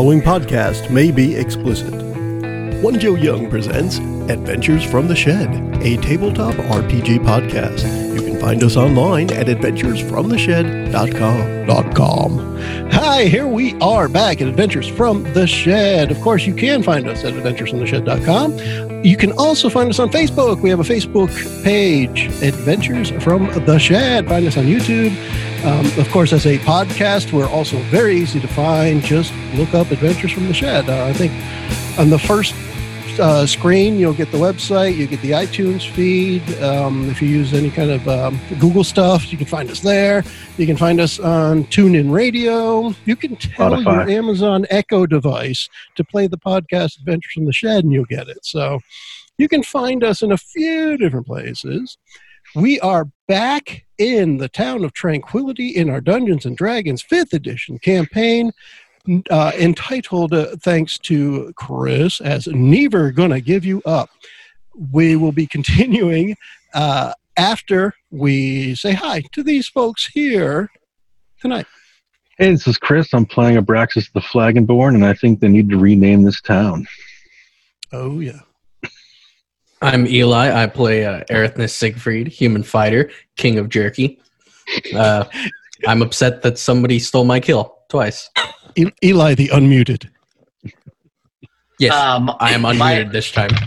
following podcast may be explicit. One Joe Young presents Adventures from the Shed, a tabletop RPG podcast. You can find us online at adventuresfromtheshed.com. Hi, here we are back at Adventures from the Shed. Of course, you can find us at adventuresfromtheshed.com. You can also find us on Facebook. We have a Facebook page, Adventures from the Shed. Find us on YouTube. Um, of course, as a podcast, we're also very easy to find. Just look up Adventures from the Shed. Uh, I think on the first uh, screen, you'll get the website, you get the iTunes feed. Um, if you use any kind of um, Google stuff, you can find us there. You can find us on TuneIn Radio. You can tell Spotify. your Amazon Echo device to play the podcast Adventures from the Shed, and you'll get it. So you can find us in a few different places. We are back in the town of Tranquility in our Dungeons and Dragons 5th edition campaign uh, entitled, uh, thanks to Chris, as Never Gonna Give You Up. We will be continuing uh, after we say hi to these folks here tonight. Hey, this is Chris. I'm playing Abraxas the Flagonborn, and Born, and I think they need to rename this town. Oh, yeah. I'm Eli. I play uh, Erithnis Siegfried, human fighter, king of jerky. Uh, I'm upset that somebody stole my kill twice. E- Eli the Unmuted. Yes, Um, I am my- unmuted this time.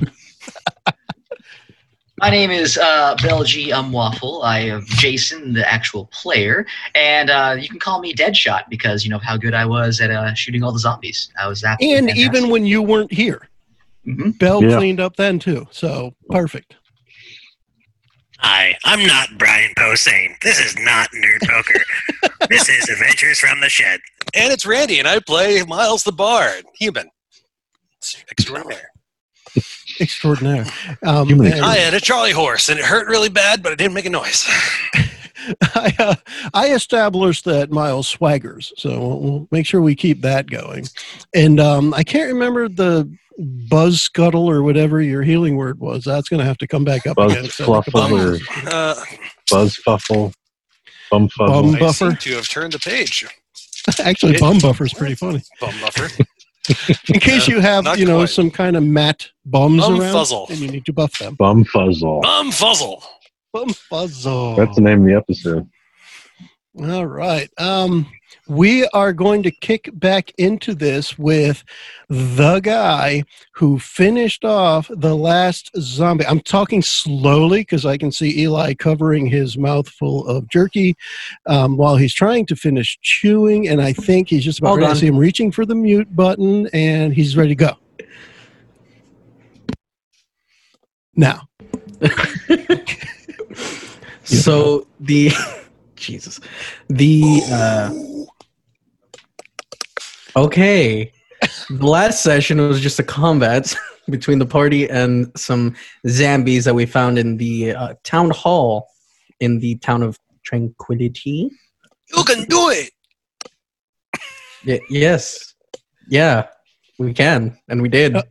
My name is uh, Belgi Umwaffle. I am Jason, the actual player, and uh, you can call me Deadshot because you know how good I was at uh, shooting all the zombies. I was absolutely And fantastic. even when you weren't here, Mhm. Bell Yeah. cleaned up then too. So perfect. Hi, I'm not Brian Posehn. This is not Nerd Poker. this is Adventures from the Shed. And it's Randy, and I play Miles the Bard, human. It's extraordinary. Extraordinaire. Um, Human and- I had a Charlie horse, and it hurt really bad, but it didn't make a noise. I, uh, I established that Miles swaggers, so we'll, we'll make sure we keep that going. And um, I can't remember the buzz scuttle or whatever your healing word was. That's going to have to come back up Buzz again. so we can- fluffle or Uh, buzz fuffle, bum fuzzle. Bum- I Buffer. seem to have turned the page. Actually, bum buffer is pretty funny. Bum buffer. In case you have, you know, quite. some kind of mat bums Bum around, fuzzle. and you need to buff them. Bum fuzzle. Bum fuzzle. Bum fuzzle. That's the name of the episode. All right. Um, we are going to kick back into this with the guy who finished off the last zombie. I'm talking slowly because I can see Eli covering his mouth full of jerky um, while he's trying to finish chewing, and I think he's just about Hold ready. On. see him reaching for the mute button, and he's ready to go. Now, So the Jesus, the uh, okay. The last session was just a combat between the party and some zombies that we found in the uh, town hall in the town of Tranquility. You can do it. Y- yes, yeah, we can, and we did. Uh,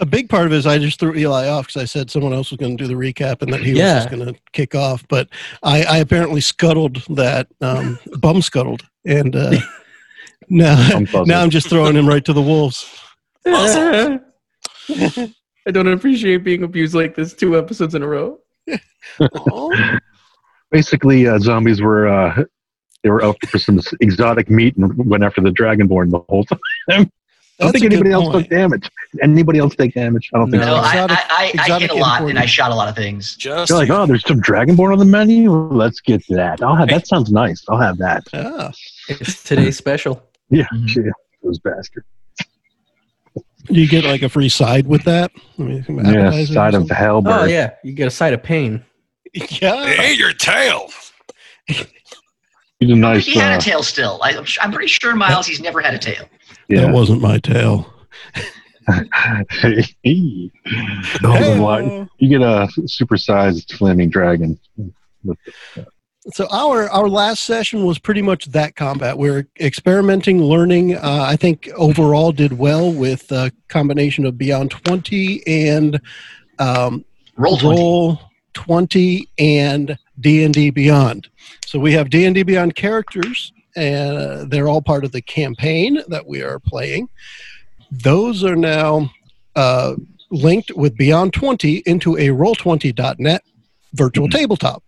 a big part of it is I just threw Eli off because I said someone else was going to do the recap and that he Yeah. was just going to kick off. But I, I apparently scuttled that, um, bum scuttled. And uh, now, Bum fuzzle. now I'm just throwing him right to the wolves. I don't appreciate being abused like this two episodes in a row. Basically, uh, zombies were uh, they were out for some exotic meat and went after the Dragonborn the whole time. I don't that's think anybody else point. took damage. Anybody else take damage? I don't think No. No, so. I, I, I, I hit a lot, and I shot a lot of things. Just They're like, oh, there's some Dragonborn on the menu. Let's get that. I'll have that. Sounds nice. I'll have that. Ah, It's today's special. Yeah, Mhm. shit, those bastards. you get like a free side with that. I mean, some Yeah, appetizers or side of something. hell. Oh yeah, you get a side of pain. Yeah. They ate your tail. You did a nice. he had Uh, a tail still. I, I'm, pretty sure Miles, he's never had a tail. yeah. That wasn't my tail. Hey. Hey, you get a supersized flaming dragon. So our our last session was pretty much that combat. We're experimenting, learning. Uh, I think overall did well with a combination of Beyond Twenty and um, Roll 20. Roll Twenty and D and D Beyond. So we have D and D Beyond characters and uh, they're all part of the campaign that we are playing. Those are now uh, linked with Beyond 20 into a Roll20.net virtual tabletop.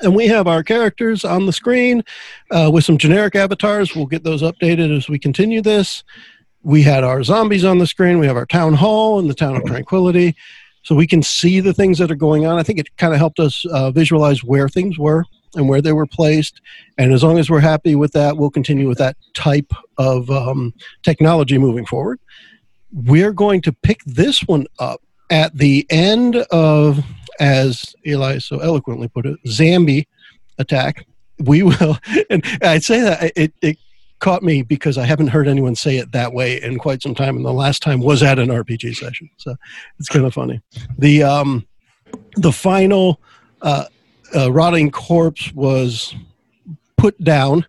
And we have our characters on the screen uh, with some generic avatars. We'll get those updated as we continue this. We had our zombies on the screen. We have our town hall and the town of tranquility. So we can see the things that are going on. I think it kind of helped us uh, visualize where things were and where they were placed. And as long as we're happy with that, we'll continue with that type of um, technology moving forward. We're going to pick this one up at the end of, as Eli so eloquently put it, Zambi attack. We will, and I'd say that it, it caught me because I haven't heard anyone say it that way in quite some time, and the last time was at an RPG session, so it's kind of funny. The um, the final uh, uh, rotting corpse was put down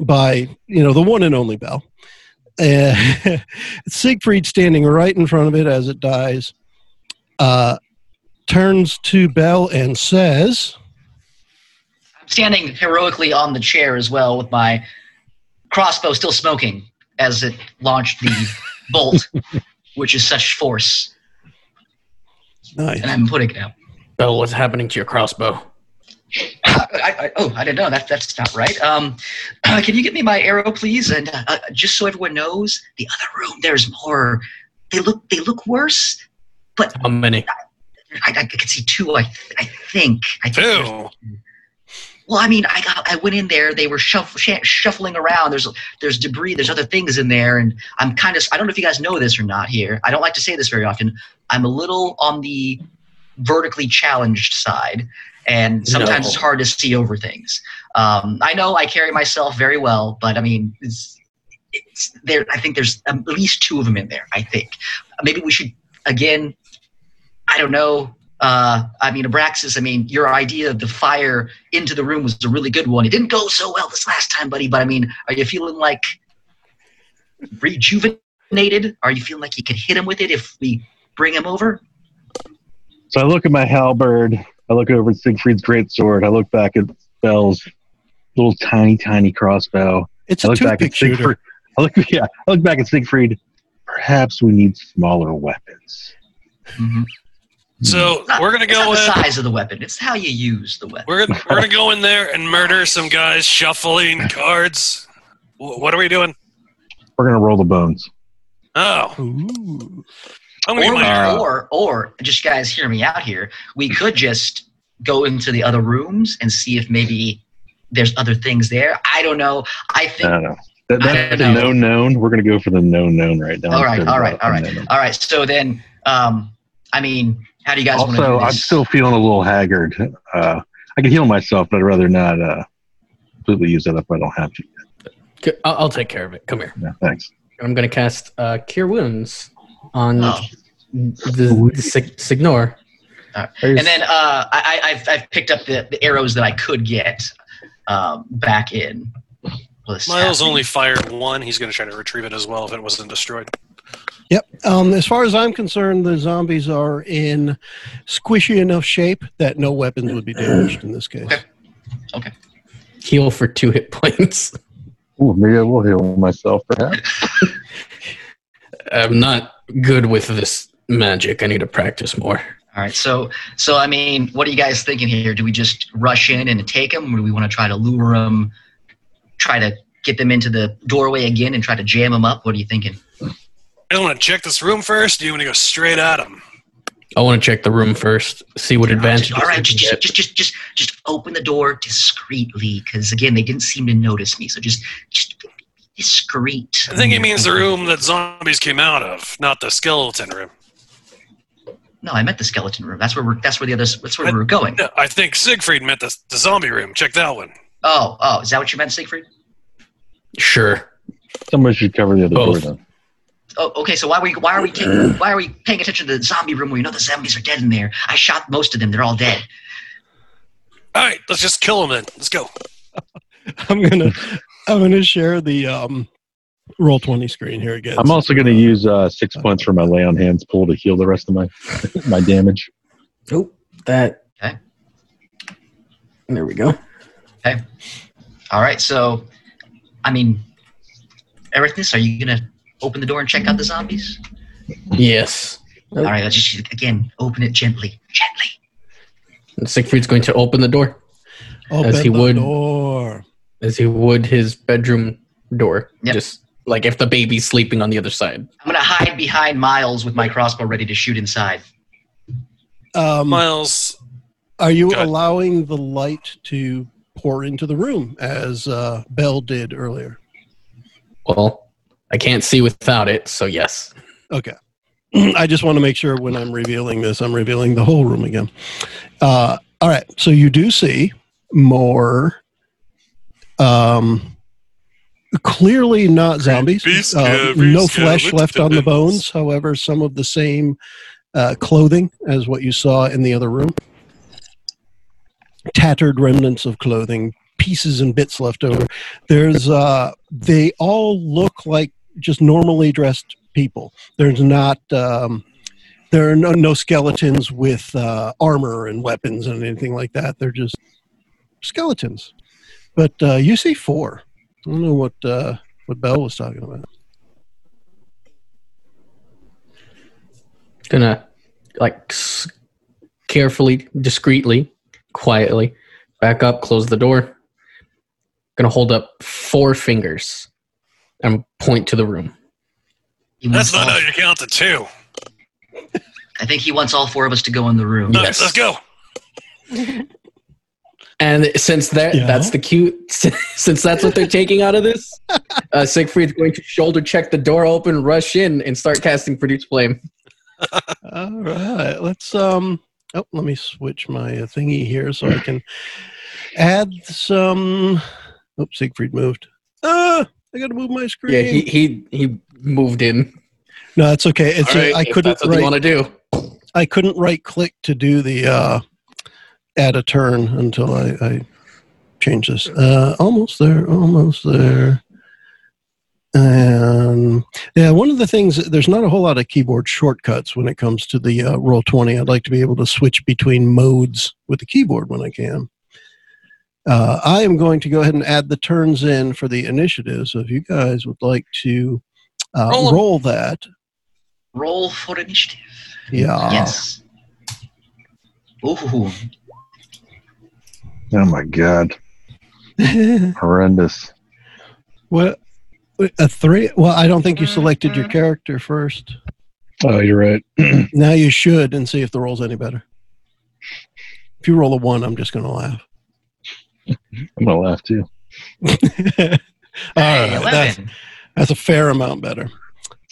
by you know the one and only Bell. Uh, Siegfried standing right in front of it as it dies, uh, turns to Bell and says, I'm standing heroically on the chair as well with my crossbow still smoking as it launched the bolt, which is such force. "Nice." And I'm putting it out. Bell, what's happening to your crossbow? I, I, oh, I didn't know that. That's not right. Um, can you get me my arrow, please? And uh, just so everyone knows, the other room there's more. They look they look worse, but How many? I, I can see two. I I think. I think Two. Well, I mean, I got I went in there. They were shuff, sh- shuffling around. There's there's debris. There's other things in there, and I'm kind of. I don't know if you guys know this or not. Here, I don't like to say this very often. I'm a little on the vertically challenged side, and sometimes No. it's hard to see over things. Um, I know I carry myself very well, but I mean, it's, it's there. I think there's at least two of them in there. I think maybe we should again. I don't know. Uh, I mean, Abraxas. I mean, your idea of the fire into the room was a really good one. It didn't go so well this last time, buddy. But I mean, are you feeling like rejuvenated? Are you feeling like you could hit him with it if we bring him over? So I look at my halberd. I look over at Siegfried's great sword. I look back at Bell's little tiny, tiny crossbow. It's I a look back toothpick shooter. I look, yeah, I look back at Siegfried. Perhaps we need smaller weapons. Mm-hmm. So Not, we're gonna it's not go the size of the weapon; it's how you use the weapon. We're gonna we're gonna go in there and murder some guys shuffling cards. What are we doing? We're gonna roll the bones. Oh, Ooh. I'm gonna Or, my Uh, or, or, just guys, hear me out here. We could just go into the other rooms and see if maybe there's other things there. I don't know. I I think. don't know. That, I that's don't the know. known known. We're gonna go for the known known right now. All right, all right, all right, all right. So then, um, I mean, how do you guys want do Also. I'm still feeling a little haggard. Uh, I can heal myself, but I'd rather not uh, completely use that up if I don't have to. K- I'll, I'll take care of it. Come here. Yeah, thanks. I'm going to cast uh, Cure Wounds on Oh. the, the sig- Signor. Alright. There's- And then uh, I, I- I've, I've picked up the, the arrows that I could get um, back in. Well, this is Miles happening. only fired one. He's gonna try to retrieve it as well if it wasn't destroyed. Yep. Um, as far as I'm concerned, the zombies are in squishy enough shape that no weapons would be damaged in this case. Okay. heal for two hit points. Ooh, maybe I will heal myself, perhaps. I'm not good with this magic. I need to practice more. All right. So, so I mean, what are you guys thinking here? Do we just rush in and take them, or do we want to try to lure them, try to get them into the doorway again and try to jam them up? What are you thinking? You want to check this room first? Do you want to go straight at him? I want to check the room first, see what advantages. All right, just, just, just, just, just, just open the door discreetly, because again, they didn't seem to notice me. So just, just be discreet. I think he means the room that zombies came out of, not the skeleton room. No, I meant the skeleton room. That's where we're. That's where the others. That's where we were going. No, I think Siegfried meant the, the zombie room. Check that one. Oh, oh, is that what you meant, Siegfried? Sure. Somebody should cover the other Both. door then. Oh, okay. So why are we why are we taking, why are we paying attention to the zombie room where you know the zombies are dead in there? I shot most of them. They're all dead. All right, let's just kill them then. Let's go. I'm gonna I'm gonna share the um, roll twenty screen here again. I'm also going to use uh, six points for my lay on hands pull to heal the rest of my my damage. Oh, that. Okay. There we go. Okay. All right. So I mean, Ericness, are you gonna open the door and check out the zombies? Yes. All right, let's just again open it gently, gently. And Siegfried's going to open the door Open As he the would- door. as he would his bedroom door. Yep. Just like if the baby's sleeping on the other side. I'm gonna hide behind Miles with my crossbow ready to shoot inside. Um, Miles, are you Go allowing the light to pour into the room as uh, Bell did earlier? Well, I can't see without it, so yes. Okay. I just want to make sure when I'm revealing this, I'm revealing the whole room again. Uh, all right. So you do see more. Um, clearly not zombies. Creepy, Uh, no flesh left on the bones. However, some of the same uh, clothing as what you saw in the other room. Tattered remnants of clothing, pieces and bits left over. There's. Uh, they all look like just normally dressed people. There's not. Um, there are no, no skeletons with uh, armor and weapons and anything like that. They're just skeletons. But uh, you see four. I don't know what uh, what Bell was talking about. Gonna like carefully, discreetly, quietly back up, close the door. Gonna hold up four fingers and point to the room. That's not all- how you count to two. I think he wants all four of us to go in the room. Yes. Let's go. And since that Yeah. that's the cute, since that's what they're taking out of this, uh, Siegfried's going to shoulder check the door open, rush in, and start casting produce flame. All right, let's um. Oh, let me switch my uh, thingy here so I can add some. Oops, Siegfried moved. Ah, I got to move my screen. Yeah, he he he moved in. no, that's okay. It's All a, right, I if couldn't That's what you right, want to do. I couldn't right click to do the uh, add a turn until I, I change this. Uh, almost there, almost there. And yeah, one of the things there's not a whole lot of keyboard shortcuts when it comes to the uh, roll twenty. I'd like to be able to switch between modes with the keyboard when I can. Uh, I am going to go ahead and add the turns in for the initiative. So if you guys would like to uh, Roll 'em. roll that, Roll for initiative. yeah. Yes. Ooh. Oh my god, horrendous. What? A three? Well, I don't think you selected your character first. Oh, you're right. Now you should and see if the roll's any better. If you roll a one, I'm just going to laugh. I'm gonna laugh too. All Hey, that's, that's a fair amount better.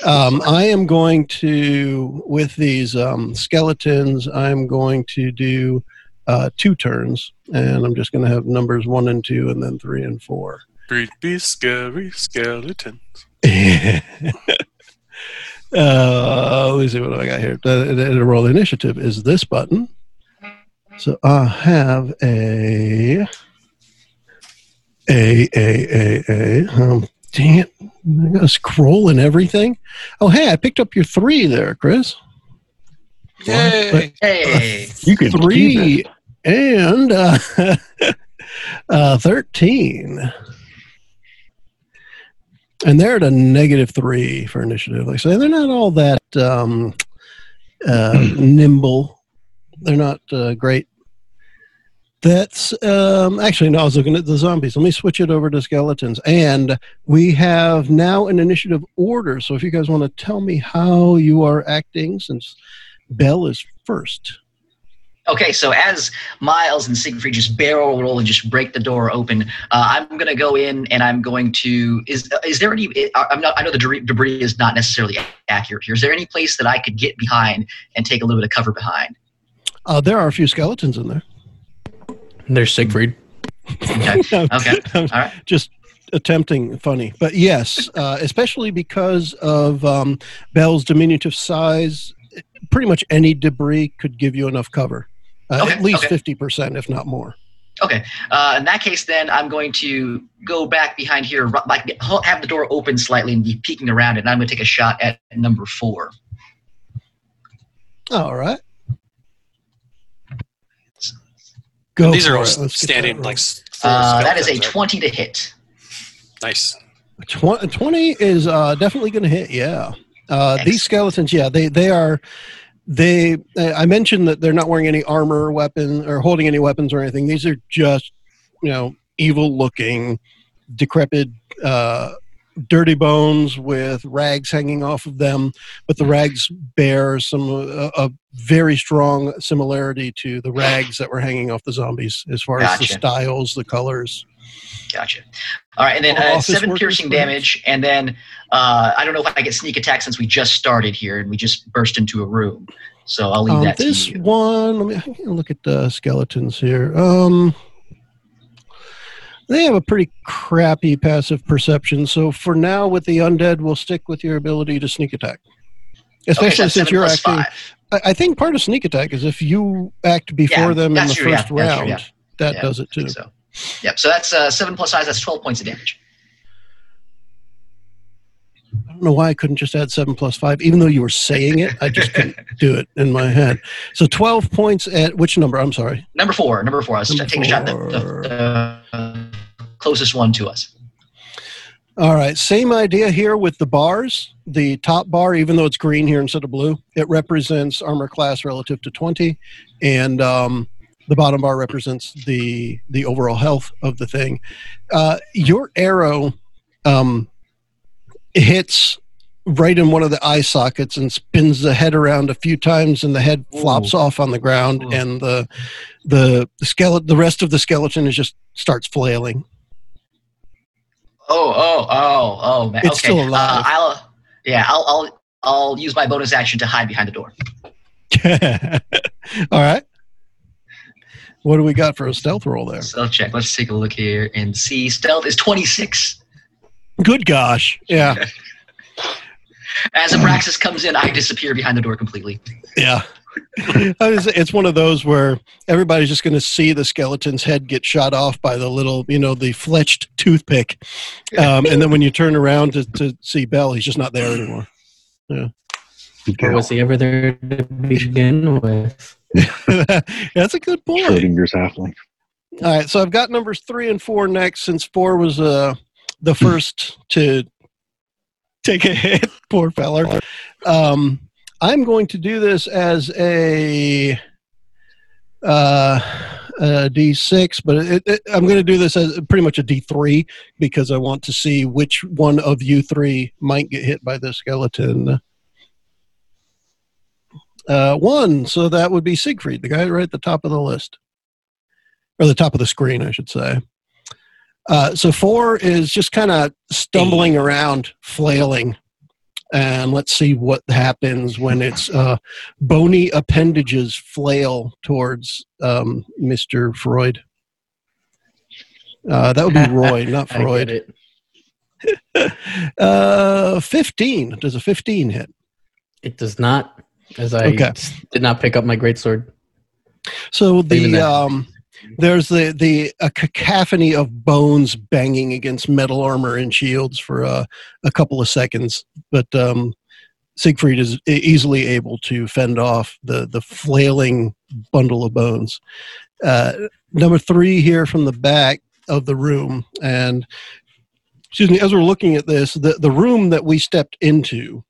Um, I am going to, with these um, skeletons, I'm going to do uh, two turns, and I'm just going to have numbers one and two, and then three and four. Creepy, scary skeletons. uh, let me see what do I got here. The, the, the roll initiative is this button. So I have a a a a a. Um, dang it! I got to scroll and everything. Oh, hey, I picked up your three there, Chris. Yay! Hey. You can keep Three and uh, uh, thirteen. And they're at a negative three for initiative. Like I say, they're not all that um, uh, nimble. They're not uh, great. That's um, actually no. I was looking at the zombies. Let me switch it over to skeletons, and we have now an initiative order. So if you guys want to tell me how you are acting, since Bell is first. Okay, so as Miles and Siegfried just barrel roll and just break the door open, uh, I'm gonna go in and I'm going to. Is is there any? I'm not. I know the debris, debris is not necessarily accurate here. Is there any place that I could get behind and take a little bit of cover behind? Uh, there are a few skeletons in there. There's Siegfried. Okay. Okay. All right. just attempting funny, but yes, uh, especially because of um, Bell's diminutive size, pretty much any debris could give you enough cover. Uh, Okay, at least okay. fifty percent, if not more. Okay. Uh, in that case, then I'm going to go back behind here, like have the door open slightly and be peeking around it. And I'm going to take a shot at number four. All right. Go These are all it. Let's get standing like. roll. s- full Uh, that is a skeletons, right? 20 to hit. Nice. Tw- 20 is uh, definitely going to hit, yeah. Uh, these skeletons, yeah, they, they are. They, I mentioned that they're not wearing any armor or weapon or holding any weapons or anything. These are just, you know, evil looking, decrepit, uh, dirty bones with rags hanging off of them. But the rags bear some uh, a very strong similarity to the rags that were hanging off the zombies as far as the styles, the colors. Gotcha. All right, and then uh, seven piercing damage, and then uh, I don't know if I get sneak attack since we just started here and we just burst into a room. So I'll leave Um, that this to you. This one, let me look at the skeletons here. Um, they have a pretty crappy passive perception. So for now, with the undead, we'll stick with your ability to sneak attack. Okay, so Especially that's since you're acting. five. I, I think part of sneak attack is if you act before Yeah, them in the true, yeah, first true, round, yeah. that Yeah, does it I too. think so. Yep. So that's uh, seven plus five. That's twelve points of damage. I don't know why I couldn't just add seven plus five, even though you were saying it. I just couldn't do it in my head. So twelve points at which number? I'm sorry. Number four. Number four. I was Number taking a shot at the, the closest one to us. All right, same idea here with the bars. The top bar, even though it's green here instead of blue, it represents armor class relative to 20, and um, the bottom bar represents the the overall health of the thing. Uh, your arrow um, hits right in one of the eye sockets and spins the head around a few times, and the head flops off on the ground, Ooh. and the the the skeleton, the rest of the skeleton is just starts flailing. Oh, oh, oh, oh, man. It's okay. still alive. Uh, I'll, yeah, I'll, I'll, I'll use my bonus action to hide behind the door. All right. What do we got for a stealth roll there? Stealth check. Let's take a look here and see. Stealth is 26. Good gosh. Yeah. As Abraxas comes in, I disappear behind the door completely. Yeah. I was- it's one of those where everybody's just going to see the skeleton's head get shot off by the little, you know, the fletched toothpick. Um, and then when you turn around to, to see Bell, he's just not there anymore. Yeah. Or was he ever there to begin with? That's a good point. Schrodinger's halfling. All right, so I've got numbers three and four next. Since four was uh, the first to take a hit, poor feller. Um, I'm going to do this as a, uh, a D6, but it, it, I'm going to do this as pretty much a D3 because I want to see which one of you three might get hit by the skeleton. Uh, one, so that would be Siegfried, the guy right at the top of the list or the top of the screen, I should say. Uh, so four is just kind of stumbling around, flailing, and let's see what happens when its uh, bony appendages flail towards um, Mr. Freud. Uh, that would be Roy, not Freud. Uh, fifteen. Does a fifteen hit? It does not, as I Okay. did not pick up my greatsword. So the um, there's the the a cacophony of bones banging against metal armor and shields for uh, a couple of seconds, but um, Siegfried is easily able to fend off the the flailing bundle of bones. Uh, number three here from the back of the room, and excuse me, as we're looking at this, the the room that we stepped into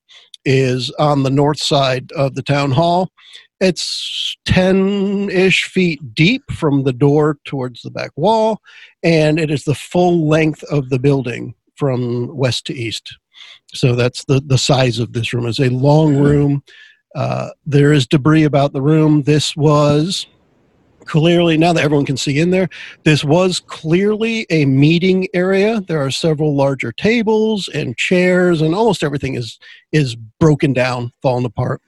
is on the north side of the town hall. It's 10 ish feet deep from the door towards the back wall, and it is the full length of the building from west to east. So that's the, the size of this room. It's a long room. Uh, there is debris about the room. This was clearly, now that everyone can see in there, this was clearly a meeting area. There are several larger tables and chairs, and almost everything is is broken down, fallen apart.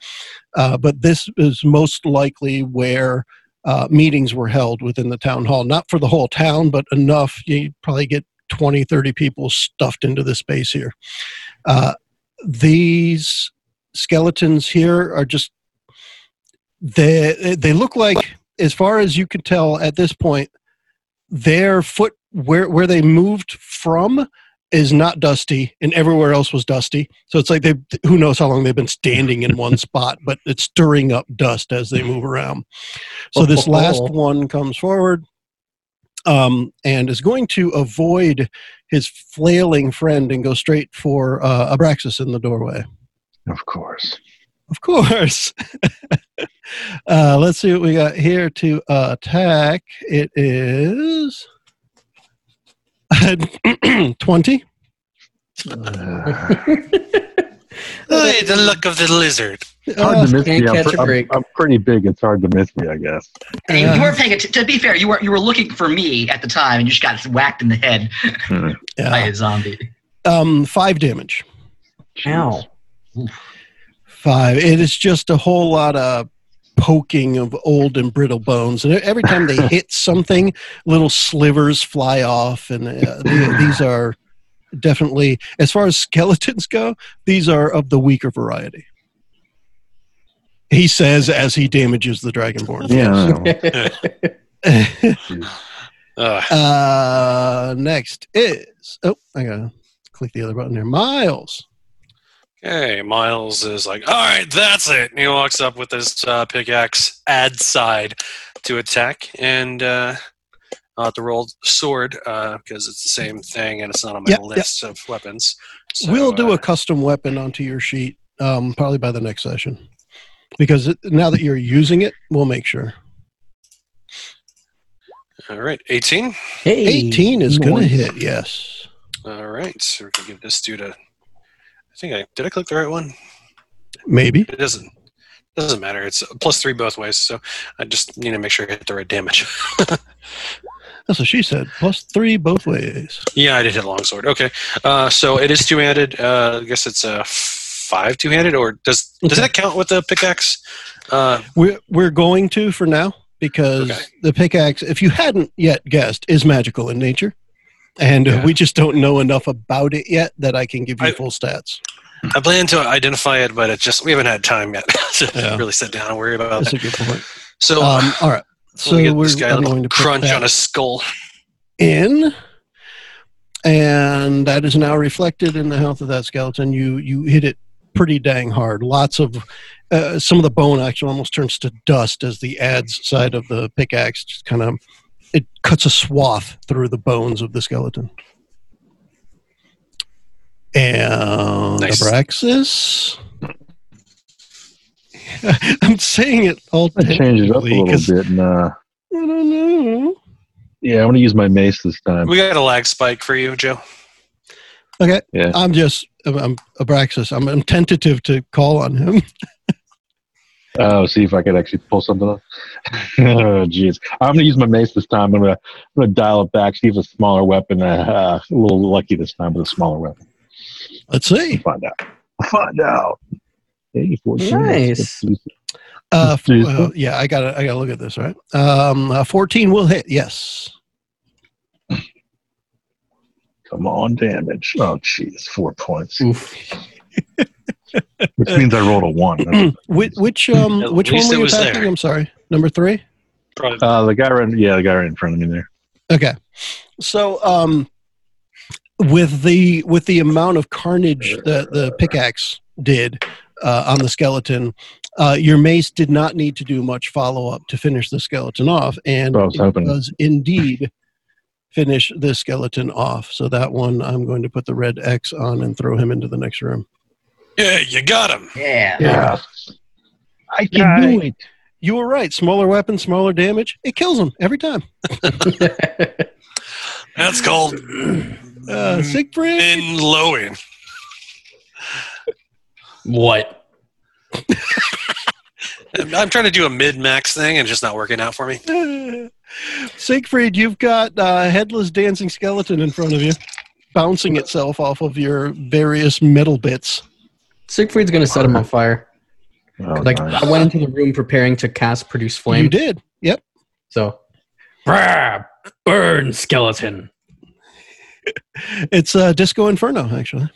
Uh, but this is most likely where uh, meetings were held within the town hall, not for the whole town, but enough. You probably get 20, 30 people stuffed into this space here. Uh, these skeletons here are just, they, they look like, as far as you can tell at this point, their foot, where, where they moved from, is not dusty and everywhere else was dusty so it's like they who knows how long they've been standing in one spot but it's stirring up dust as they move around so this last one comes forward um, and is going to avoid his flailing friend and go straight for uh, Abraxas in the doorway. Of course. Of course. uh, let's see what we got here to attack. It is 20. Uh, Hey, the look of the lizard. it's hard Uh, to miss can't me. I'm, catch a pre- I'm- I'm pretty big. It's hard to miss me, I guess. I Uh, you weren't paying it. To be fair, you were you were looking for me at the time, and you just got whacked in the head by yeah. a zombie. Um, five damage. Ow. Five. It is just a whole lot of poking of old and brittle bones, and every time they hit something, little slivers fly off, and uh, the- these are definitely, as far as skeletons go, these are of the weaker variety. He says as he damages the dragonborn. Yeah. I know. Ugh. Uh, next is oh, I gotta click the other button here. Miles. Okay, Miles is like, all right, that's it. And he walks up with his uh, pickaxe adze side to attack, and uh, I'll have to roll sword because it's the same thing and it's not on my Yep, yep. list of weapons. So, we'll do uh, a custom weapon onto your sheet, um, probably by the next session, because it, now that you're using it, we'll make sure. All right, 18. Hey. 18 is gonna hit. Yes. All right, so we can give this dude a. I think I did. I click the right one. Maybe. It doesn't. Doesn't matter. It's plus three both ways. So I just need to make sure I hit the right damage. That's what she said. Plus three both ways. yeah, I did hit longsword. Okay, uh, so it is two handed. Uh, I guess it's a five two handed, or does does that count with the pickaxe? Uh, We're we're going to for now because Okay. the pickaxe, if you hadn't yet guessed, is magical in nature, and uh, Yeah. we just don't know enough about it yet that I can give you I- full stats. I plan to identify it, but it just we haven't had time yet to Yeah. really sit down and worry about That's that. a good point. So Um, all right. so So we get we're this guy a I'm little going to crunch on a skull. in, and that is now reflected in the health of that skeleton. You you hit it pretty dang hard. Lots of uh, some of the bone actually almost turns to dust as the adze side of the pickaxe just kind of it cuts a swath through the bones of the skeleton. And Nice. Abraxas. I'm saying it all I changed it up a little bit. And, uh, I don't know. yeah, I'm going to use my mace this time. We got a lag spike for you, Joe. Okay. Yeah. I'm just I'm, I'm Abraxas. I'm, I'm tentative to call on him. Oh, see if I could actually pull something off. oh, jeez. I'm going to use my mace this time. I'm going to I'm gonna dial it back, see if it's a smaller weapon. Uh, a little lucky this time with a smaller weapon. Let's see. We'll find out. We'll find out. Hey, 14. Nice. That's- that's- Uh, f- uh, yeah, I got to I got to look at this. Right. Um, uh, 14 will hit. Yes. Come on, damage. Oh, jeez. Four points. Oof. Which means I rolled a one. Which which um which one were you was attacking? there. I'm sorry. Number three. Probably. Uh, the guy right, yeah, the guy right in front of me there. Okay. So um, with the with the amount of carnage that the pickaxe did uh, on the skeleton, uh, your mace did not need to do much follow up to finish the skeleton off, and I was it hoping. does indeed finish the skeleton off. So that one, I'm going to put the red X on and throw him into the next room. Yeah, you got him. Yeah. Yeah. I can Guy. do it. You were right. Smaller weapon, smaller damage. It kills him every time. That's called Uh, Siegfried. in lowing. what? I'm I'm trying to do a min max thing and it's just not working out for me. Siegfried, you've got a headless dancing skeleton in front of you, bouncing itself off of your various metal bits. Siegfried's gonna set him on fire. Oh, Like nice. I went into the room preparing to cast produce flame. You did. Yep. So, Brah, burn skeleton. It's uh, Disco Inferno, actually.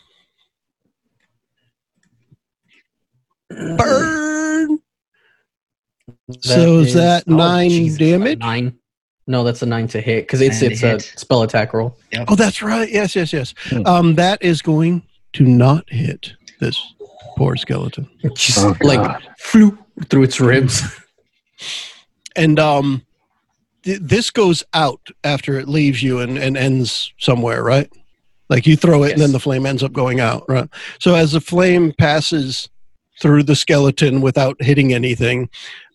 Burn. So is that oh, nine Jesus, damage? Nine. No, that's a nine to hit because it's Nine to it's a hit. spell attack roll. Oh, that's right. Yes, yes, yes. Hmm. Um, that is going to not hit this poor skeleton. Just Oh, like flew through its ribs. And um, th- this goes out after it leaves you and, and ends somewhere, right? Like you throw it and then the flame ends up going out, right? So as the flame passes through the skeleton without hitting anything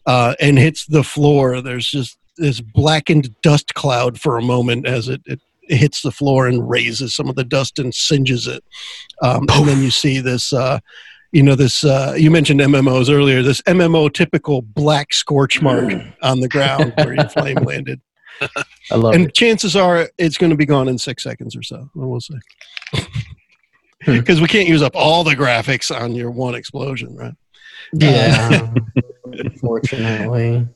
uh, and hits the floor, there's just this blackened dust cloud for a moment as it, it hits the floor and raises some of the dust and singes it. Um, and then you see this. Uh, you know this uh, you mentioned mmos earlier this mmo typical black scorch mark on the ground where your flame landed I love and it. chances are it's going to be gone in six seconds or so we'll see Hmm. because we can't use up all the graphics on your one explosion right Yeah. Unfortunately.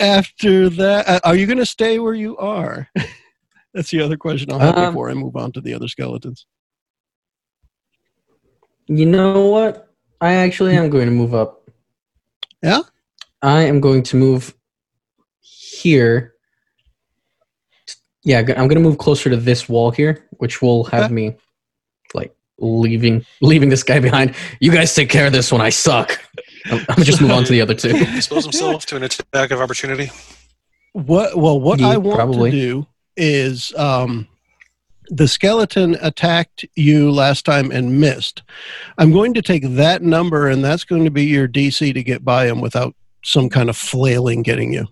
after that uh, are you going to stay where you are that's the other question i'll have Um, before i move on to the other skeletons You know what? I actually am going to move up. Yeah? I am going to move here. Yeah, I'm going to move closer to this wall here, which will have Okay. me like leaving leaving this guy behind. You guys take care of this one. I suck. I'm, I'm gonna just move on to the other two. Expose himself to an attack of opportunity. What? Well, what Yeah, I want probably. to do is um, the skeleton attacked you last time and missed. I'm going to take that number, and that's going to be your DC to get by him without some kind of flailing getting you.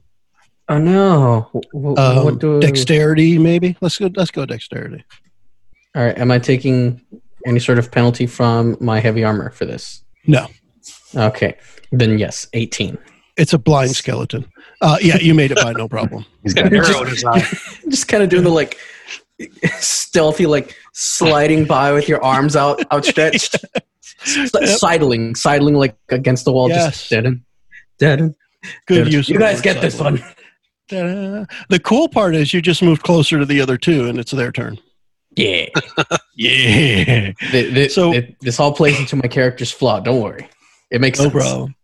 Oh no! W- w- Um, what do dexterity, maybe. Let's go. Let's go dexterity. All right. Am I taking any sort of penalty from my heavy armor for this? No. Okay. Then yes, 18. It's a blind skeleton. Uh, yeah, you made it by no problem. He's got Arrow in his eye. just kind of doing the like stealthy like sliding by with your arms out outstretched S- sidling sidling like against the wall Yes. just dead and dead and Good dead. use. you guys get this one Ta-da. The cool part is you just moved closer to the other two, and it's their turn. yeah Yeah. Th- th- So- th- this all plays into my character's flaw don't worry it makes No sense problem.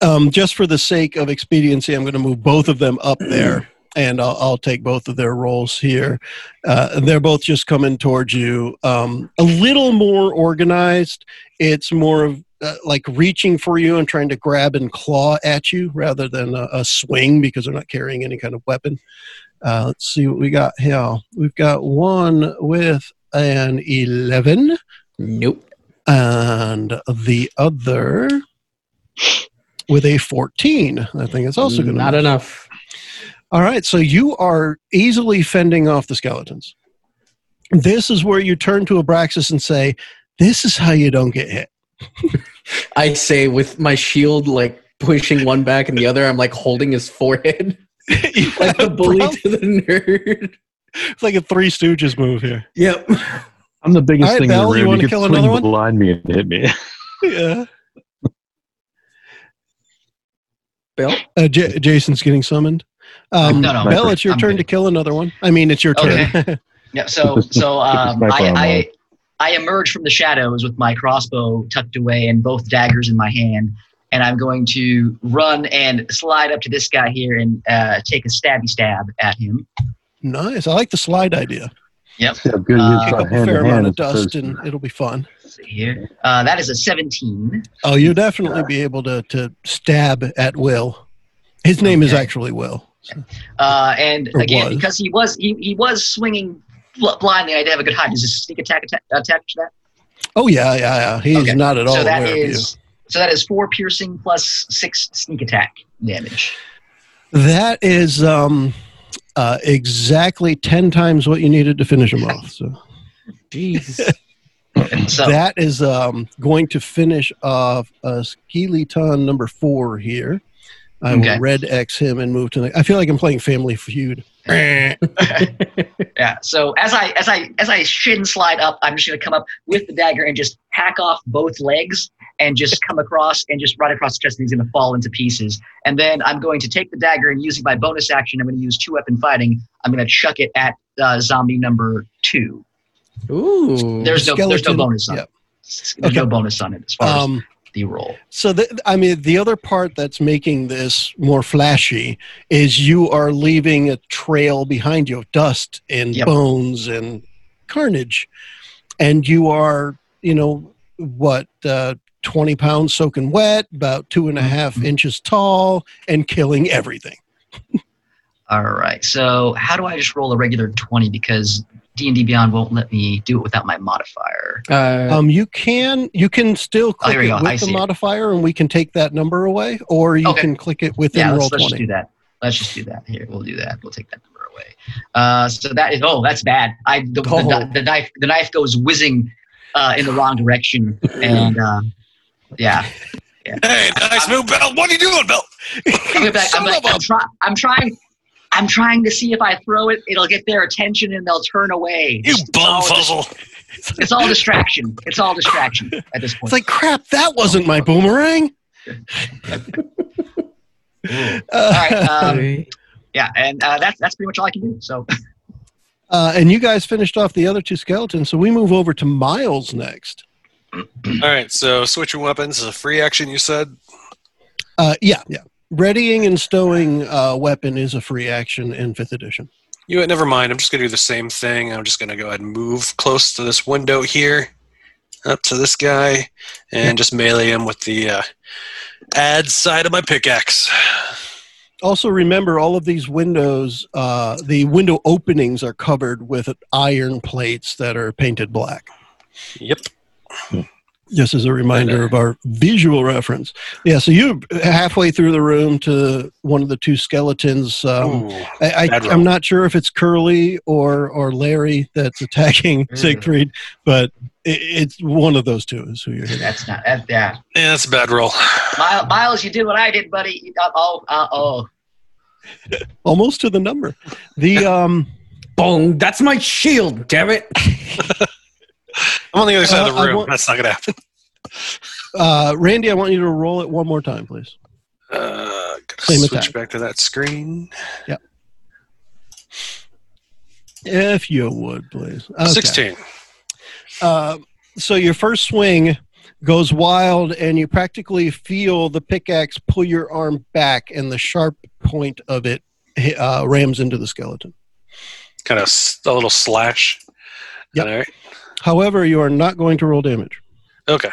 Um, just for the sake of expediency, I'm going to move both of them up there, and I'll, I'll take both of their roles here. Uh, they're both just coming towards you. Um, a little more organized. It's more of uh, like reaching for you and trying to grab and claw at you rather than a, a swing because they're not carrying any kind of weapon. Uh, let's see what we got here. We've got one with an 11 nope and the other with a 14. I think it's also going to not enough All right, so you are easily fending off the skeletons. This is where you turn to Abraxas and say, "This is how you don't get hit." I say with my shield like pushing one back and the other I'm like holding his forehead like the bully to the nerd It's like a Three Stooges move here. yep I'm the biggest All right, thing Bell, you in the room. wanna You, kill could another swing one? behind me and hit me. Yeah. Bill Uh, J- Jason's getting summoned. Um, No, no, Bell, it's your I'm turn good. to kill another one. I mean, it's your turn. Yeah. So so um, I, I. I emerge from the shadows with my crossbow tucked away and both daggers in my hand, and I'm going to run and slide up to this guy here and uh, take a stabby stab at him. nice. I like the slide idea. Yep. See how good you Uh, Pick shot up a fair amount of dust, It's and it'll be fun. Here. Uh, that is a 17. Oh, you'll definitely be able to to stab at Will. His name is actually Will. So- Uh, and Or again, was. because he was he, he was swinging bl- blindly, I did have a good hide. Is this a sneak attack attack, attack to that? Oh yeah, yeah, yeah. He's Okay. not at all so that aware of you. so that is four piercing plus six sneak attack damage. That is um, uh, exactly ten times what you needed to finish him off. So jeez So that is um, going to finish off uh, Skeleton number four here. I Okay. will red X him and move to the. I feel like I'm playing Family Feud. yeah. So as I as I as I shin slide up, I'm just gonna come up with the dagger and just hack off both legs and just come across and just right across the chest and he's gonna fall into pieces. And then I'm going to take the dagger and using my bonus action, I'm gonna use two weapon fighting. I'm gonna chuck it at uh, zombie number two. Ooh. There's no there's no bonus on yeah. it. There's no bonus on it as far as Um, the roll. So, the, I mean, the other part that's making this more flashy is you are leaving a trail behind you of dust and Yep. bones and carnage, and you are, you know, what, uh, 20 pounds soaking wet, about two and a half inches tall, and killing everything. All right. So how do I just roll a regular twenty because D and D Beyond won't let me do it without my modifier? Uh, Um, you can you can still Oh, click here we it go. I with the see it. modifier, and we can take that number away, or you Okay. can click it within yeah, roll let's, let's just do that. Let's just do that. Here, we'll do that. We'll take that number away. Uh, so that is oh, that's bad. I the, Oh. the, the knife the knife goes whizzing uh, in the wrong direction, and uh, yeah. Hey, nice move, Bell. What are you doing, Bell? I'm, gonna like, I'm, like, of a- I'm, try, I'm trying. I'm trying to see if I throw it, it'll get their attention and they'll turn away. You It's bum all, it's all distraction. It's all distraction at this point. It's like crap. That wasn't my boomerang. all right, um, yeah, and uh, that's that's pretty much all I can do. So Uh, and you guys finished off the other two skeletons, so we move over to Miles next. All right, so switching weapons is a free action, you said? Uh, yeah, yeah. Readying and stowing uh, weapon is a free action in fifth edition. You know what, never mind. I'm just going to do the same thing. I'm just going to go ahead and move close to this window here, up to this guy, and just melee him with the uh, adze side of my pickaxe. Also, remember all of these windows, uh, the window openings are covered with iron plates that are painted black. Yep. Just as a reminder of our visual reference. Yeah, so you're halfway through the room to one of the two skeletons. Um, Ooh. I, I, I'm not sure if it's Curly or or Larry that's attacking Mm. Siegfried, but it, it's one of those two is who you're hitting. that's not that. Yeah, Yeah, that's a bad roll. Miles, Miles, you did what I did, buddy. You got, oh, uh, oh. Almost to the number. The um, Boom! That's my shield. Damn it! I'm on the other side of Uh, the room. want- That's not going to happen. uh, Randy, I want you to roll it one more time, please. Uh, Same switch attack. back to that screen. Yeah. If you would, please. Okay. 16. Uh, so your first swing goes wild, and you practically feel the pickaxe pull your arm back, and the sharp point of it uh, rams into the skeleton. Kind of a little slash. Yep. All right. However, you are not going to roll damage, Okay.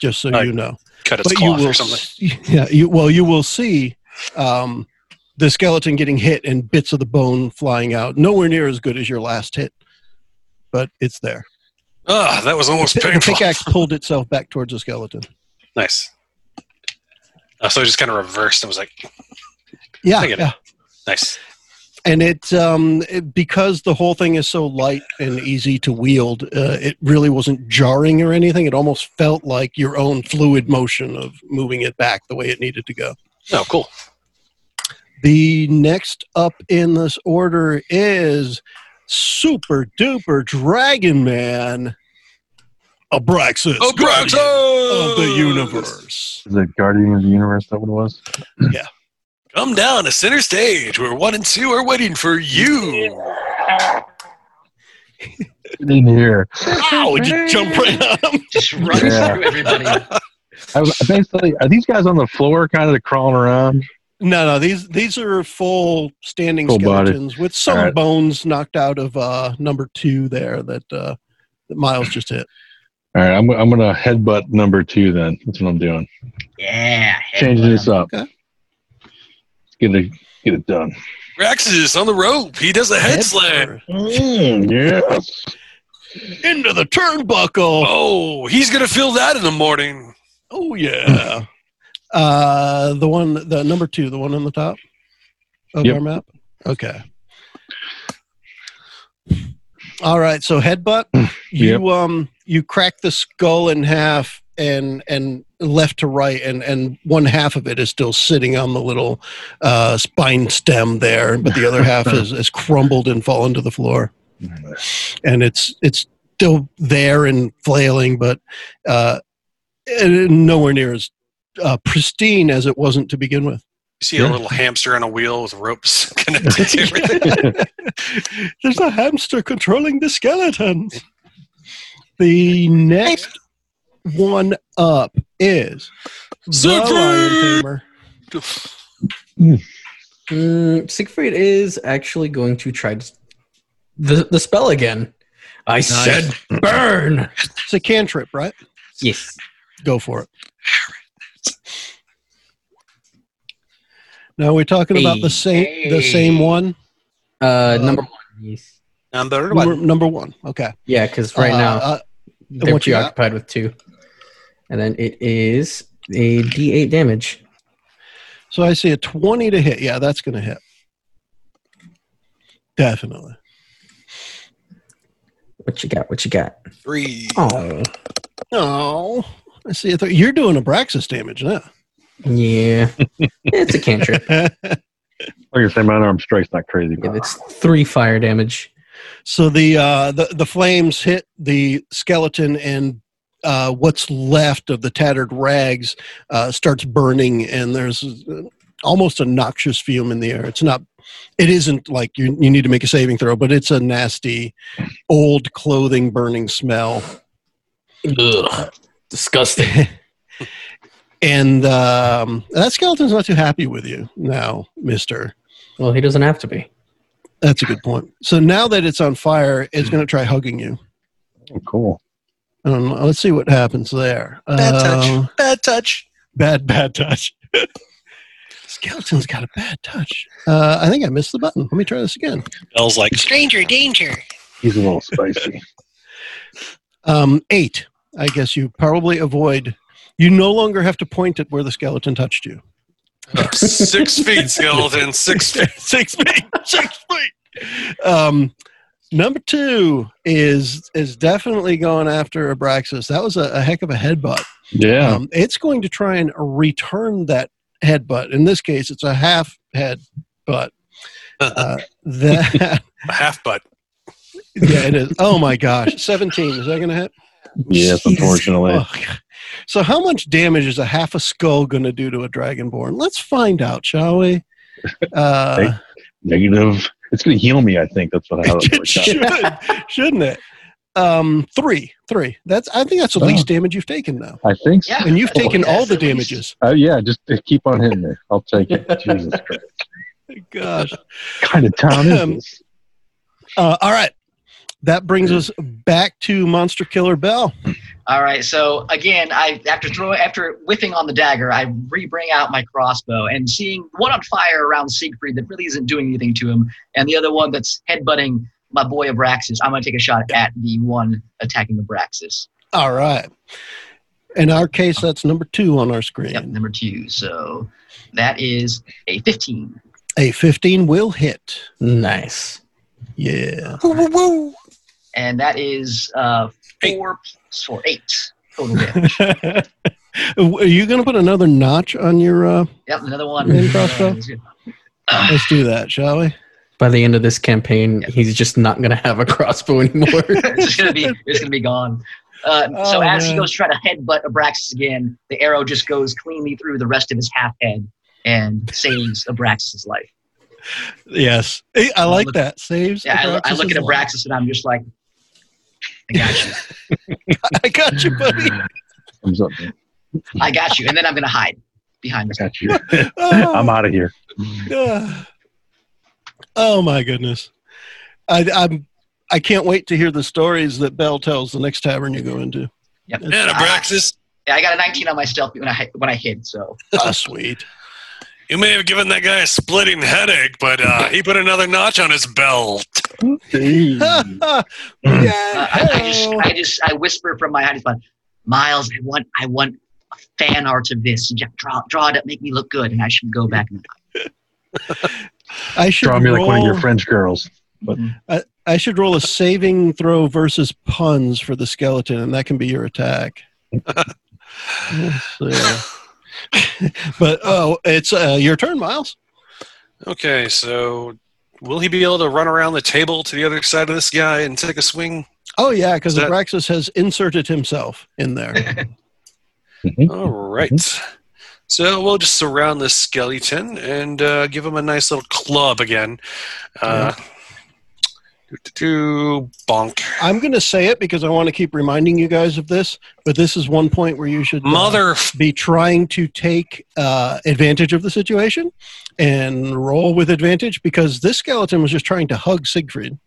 just so Right. you know. Cut its but you will, or something. s- yeah. You, well, you will see um, the skeleton getting hit and bits of the bone flying out. Nowhere near as good as your last hit, but it's there. Ah, that was almost The pi- the pickaxe pulled itself back towards the skeleton. Nice. Uh, so I just kind of reversed and was like, Yeah, I yeah. nice. And it, um, it because the whole thing is so light and easy to wield uh, it really wasn't jarring or anything it almost felt like your own fluid motion of moving it back the way it needed to go Oh, cool. the next up in this order is super duper dragon man abraxas Abraxas! Guardian of the universe Is it Guardian of the Universe? That what it was? Come down to center stage where one and two are waiting for you. Get in here. Ow, it just jump right on him. Just runs Yeah. through everybody. I was basically, are these guys on the floor, kind of crawling around? No, no, these these are full standing Full body. skeletons with some All right. bones knocked out of uh, number two there that uh, that Miles just hit. All right, I'm, I'm gonna headbutt number two. Then that's what I'm doing. Yeah. Changing this up. Okay. Let's get it, get it done. Raxus on the rope. He does a head slam. Mm, yes. into the turnbuckle. Oh, he's going to feel that in the morning. Oh yeah. uh, the one, the number two, the one on the top of Yep. our map. Okay. All right. So headbutt. You um you crack the skull in half and and left to right and and one half of it is still sitting on the little uh spine stem there but the other half is, is crumbled and fallen to the floor and it's it's still there and flailing but uh nowhere near as uh, pristine as it wasn't to begin with You see a Yeah. little hamster on a wheel with ropes connected to everything. there's a hamster controlling the skeleton the next one up is the Siegfried! lion Mm, Siegfried is actually going to try to, the the spell again. I said burn. it's a cantrip right Yes. go for it Now we're talking about the Hey. same the same one. Uh, Um, number one. Yes. Number Number, one. number one. Okay. Yeah, because right Uh, now uh, they're what you got? preoccupied with two, and then it is a D8 damage. so I see a twenty to hit. Yeah, that's going to hit. Definitely. What you got? What you got? Three. Oh, Oh, I see. A th- You're doing Abraxas damage now. yeah. it's a cantrip. Like I say, my arm strike's not crazy. Yeah, it's three fire damage. So the uh, the the flames hit the skeleton, and uh, what's left of the tattered rags uh, starts burning, and there's uh, almost a noxious fume in the air. It's not. It isn't like you you need to make a saving throw, but it's a nasty, old clothing burning smell. Ugh, disgusting. And um, that skeleton's not too happy with you now, Mister. Well, he doesn't have to be. That's a good point. So now that it's on fire, it's going to try hugging you. oh, cool. I don't know. Let's see what happens there. Bad Uh, touch. Bad touch. Bad, bad touch. Skeleton's got a bad touch. Uh, I think I missed the button. Let me try this again. Bell's like, Stranger danger. He's a little spicy. Um, eight. I guess you probably avoid. You no longer have to point at where the skeleton touched you. six feet skeleton, six feet. six feet. Six feet. Um, number two is is definitely going after Abraxas. That was a, a heck of a headbutt. Yeah. Um, it's going to try and return that headbutt. In this case, it's a half head butt. Uh, that Half butt. yeah, it is. Oh my gosh, seventeen. Is that going to hit? yes, unfortunately. Oh, so, how much damage is a half a skull going to do to a dragonborn? Let's find out, shall we? Uh, Negative. It's going to heal me, I think. That's what how it it works out. should, shouldn't it? Um, three, three. That's. I think that's the Oh. least damage you've taken now, I think so. Yeah. and you've Oh, taken that's all the at least- damages. Uh, yeah, just uh, keep on hitting me. I'll take it. Jesus Christ. Gosh. What kind of town Um, is this? Uh, all right. That brings us back to Monster Killer Bell. All right. So again, I after throwing after whiffing on the dagger, I re-bring out my crossbow and seeing one on fire around Siegfried that really isn't doing anything to him, and the other one that's headbutting my boy Abraxas. I'm going to take a shot at the one attacking Abraxas. All right. In our case, that's number two on our screen. Yep, number two. So that is a 15. A 15 will hit. Nice. Yeah. and that is uh, four plus four, eight total damage. Are you going to put another notch on your. Uh, yep, another one. Main crossbow? Uh, let's do that, shall we? By the end of this campaign, Yeah. he's just not going to have a crossbow anymore. it's gonna be it's gonna be gone. Uh, so Oh, as he goes to try to headbutt Abraxas again, the arrow just goes cleanly through the rest of his half head and saves Abraxas' life. Yes. Hey, I like that. Saves. Yeah, I, I look at Abraxas' life. Abraxas and I'm just like, I got you, I got you, buddy. Thumbs up. man. I got you, and then I'm gonna hide behind I got you. Oh. I'm out of here. Oh my goodness. I, I'm. I can't wait to hear the stories that Bell tells the next tavern you go into. Yep. And Abraxas, Yeah, I got a 19 on my stealth when I hi- when I hid. So Ah, sweet. You may have given that guy a splitting headache, but uh, he put another notch on his belt. Hey. uh, yeah. I, I just I just I whisper from my hiding spot, Miles, I want I want fan art of this. Just draw draw it up, make me look good, and I should go back and I should Draw me like one of your French girls. But I should roll a saving throw versus puns for the skeleton, and that can be your attack. Let's see. but oh, it's uh, your turn, Miles. Okay, so will he be able to run around the table to the other side of this guy and take a swing? Oh yeah, because Is that- Abraxas has inserted himself in there. All right. So we'll just surround this skeleton and uh, give him a nice little club again. Uh, do bonk. I'm going to say it because I want to keep reminding you guys of this. But this is one point where you should uh, Mother. f- be trying to take uh, advantage of the situation and roll with advantage because this skeleton was just trying to hug Siegfried.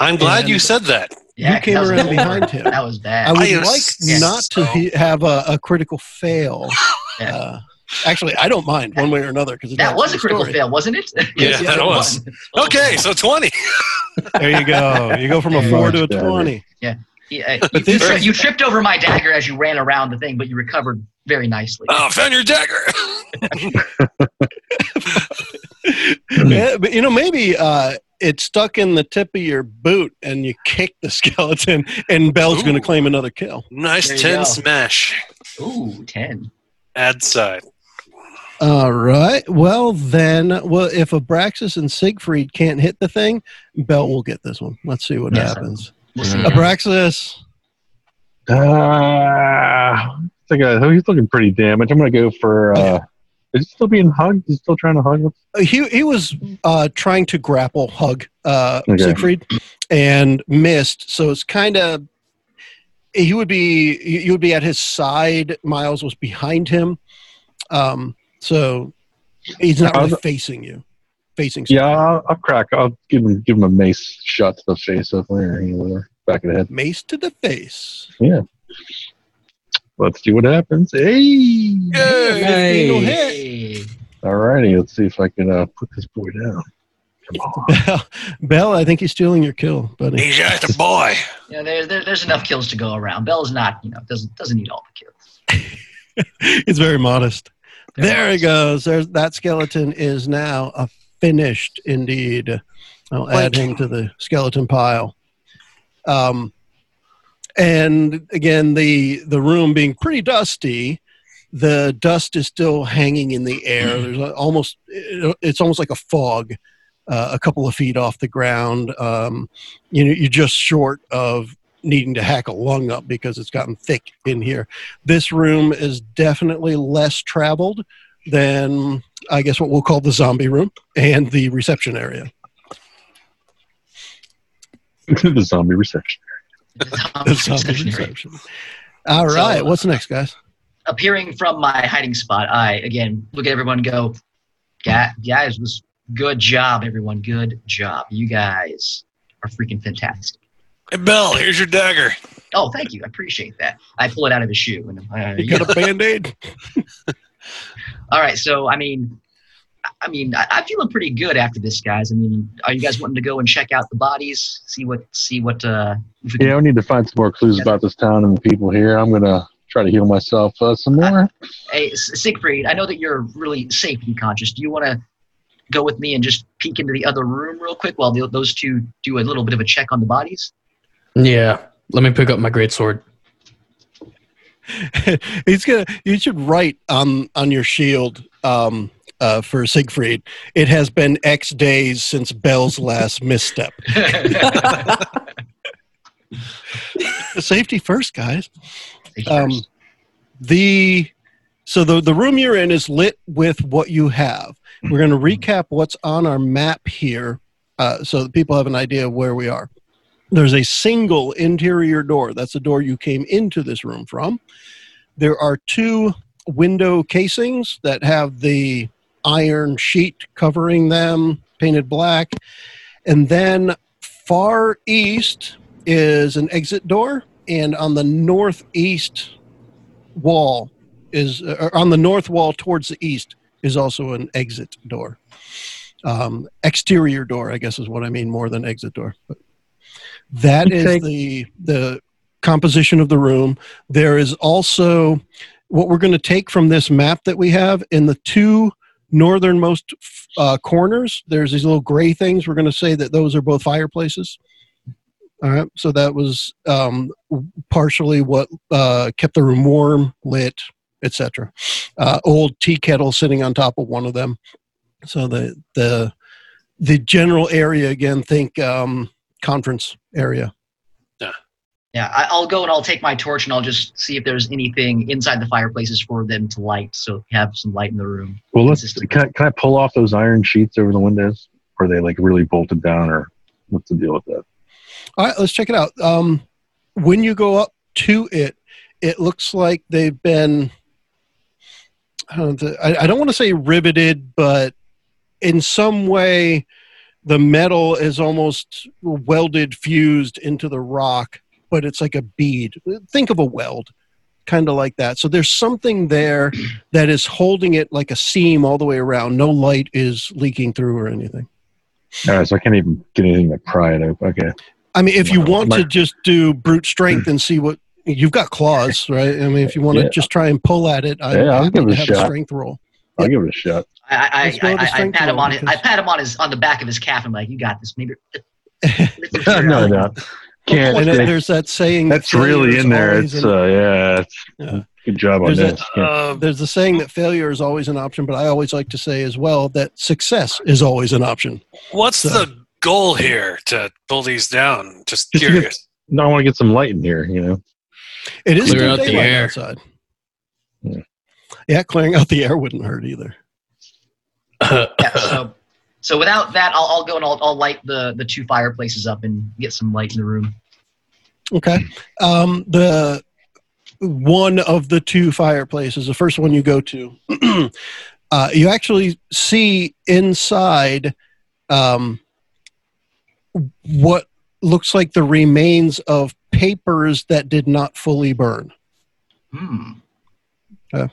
I'm glad And- you said that. yeah, You came that around bad. behind him. That was bad. I would I am like so- not to he- have a, a critical fail. Yeah. Uh, Actually, I don't mind one way or another because That was a critical fail, wasn't it? Yeah, that One. was. Well Okay, so 20. There you go. You go from a There four to a twenty. Yeah, you, But you this- tri- you tripped over my dagger as you ran around the thing, but you recovered very nicely. Oh, found your dagger. Yeah, but you know, maybe uh, it stuck in the tip of your boot, and you kicked the skeleton, and Bell's going to claim another kill. nice 10 go. smash. Ooh, 10. Adze side. All right. Well, then, well, if Abraxas and Siegfried can't hit the thing, Bell will get this one. Let's see what Yes, happens. We'll see. Mhm. Abraxas. Uh, it's like a, he's looking pretty damaged. I'm gonna go for. Uh, is he still being hugged? Is he still trying to hug? What's- Uh, He he was uh, trying to grapple hug uh, Okay. Siegfried and missed. So it's kind of he would be you would be at his side. Miles was behind him, um, so he's not really How's- facing you. Facing Yeah, I'll, I'll crack. I'll give him give him a mace shot to the face of there, or back of the head. mace to the face. Yeah. Let's see what happens. Hey, Yay! Fifteen will hit. Hey. alrighty. Let's see if I can uh, put this boy down. Come on. Bell, Bell, I think he's stealing your kill, buddy. He's just a boy. Yeah, there, there, there's enough kills to go around. Bell's not, you know, doesn't doesn't need all the kills. It's very modest. There he goes. There's that skeleton is now a finished indeed. I'll add him to the skeleton pile. Um, and again, the the room being pretty dusty, the dust is still hanging in the air. There's almost it's almost like a fog, uh, a couple of feet off the ground. Um, you know, you're just short of needing to hack a lung up because it's gotten thick in here. This room is definitely less traveled than I guess what we'll call the zombie room and the reception area. the zombie reception. The zombie reception. All So, uh, what's next, guys? Appearing from my hiding spot, I again look at everyone go, "Ga- guys, was good job, everyone. Good job. You guys are freaking fantastic. Hey, Bell, here's your dagger. Oh, thank you. I appreciate that. I pull it out of his shoe. And uh, You got a band aid? All right, so I mean, I mean, I, I'm feeling pretty good after this, guys. I mean, are you guys wanting to go and check out the bodies, see what, see what? Uh, if we can- Yeah, we need to find some more clues about this town and the people here. I'm gonna try to heal myself uh, some more. Hey, Siegfried, I know that you're really safety conscious. Do you want to go with me and just peek into the other room real quick while the, those two do a little bit of a check on the bodies? Yeah. Let me pick up my great sword. He's gonna. You should write on on your shield um, uh, for Siegfried. It has been X days since Bell's last misstep. Safety first, guys. Um, the so the the room you're in is lit with what you have. We're going to recap what's on our map here, uh, so that people have an idea of where we are. There's a single interior door. That's the door you came into this room from. There are two window casings that have the iron sheet covering them, painted black, and then far east is an exit door, and on the northeast wall is uh, on the north wall towards the east is also an exit door. Um, exterior door, I guess, is what I mean more than exit door. But that is Okay. the the composition of the room. There is also what we're going to take from this map that we have in the two northernmost uh, corners. There's these little gray things. We're going to say that those are both fireplaces. All right, so that was um, partially what uh, kept the room warm, lit, etc. Uh, old tea kettle sitting on top of one of them. So the the the general area again, think um, conference area. Yeah, I, I'll go and I'll take my torch and I'll just see if there's anything inside the fireplaces for them to light, so have some light in the room. Well, let's. Consistent. Can I, can I pull off those iron sheets over the windows? Or are they like really bolted down, or what's the deal with that? All right, let's check it out. Um, when you go up to it, it looks like they've been. I don't, know, I, I don't want to say riveted, but in some way, the metal is almost welded, fused into the rock, but it's like a bead. Think of a weld. kind of like that. So there's something there that is holding it like a seam all the way around. No light is leaking through or anything. All right, so I can't even get anything to pry it open. Okay. I mean, if you want to just do brute strength and see what you've got claws, right? I mean, if you want to Yeah. just try and pull at it, I'm Yeah, I'll give it a a shot. strength roll. I'll give it a shot. I, I, Let's go with the I, I, I pat him on his, I pat him on his on the back of his calf. And I'm like, you got this. Maybe. no, no. Can't. And then there's that saying that that's really in there. It's an- uh, yeah. It's, Yeah. Good job on There's this. that- Yeah. Uh, there's the saying that failure is always an option, but I always like to say as well that success is always an option. what's So- the goal here to pull these down? Just Just to get- curious. no, I want to get some light in here. You know. It is Clear out the air. outside. Yeah. Yeah, clearing out the air wouldn't hurt either. Yeah, so, so without that, I'll, I'll go and I'll, I'll light the the two fireplaces up and get some light in the room. Okay. Um, the one of the two fireplaces, the first one you go to, uh, you actually see inside um, what looks like the remains of papers that did not fully burn. Hmm. Okay.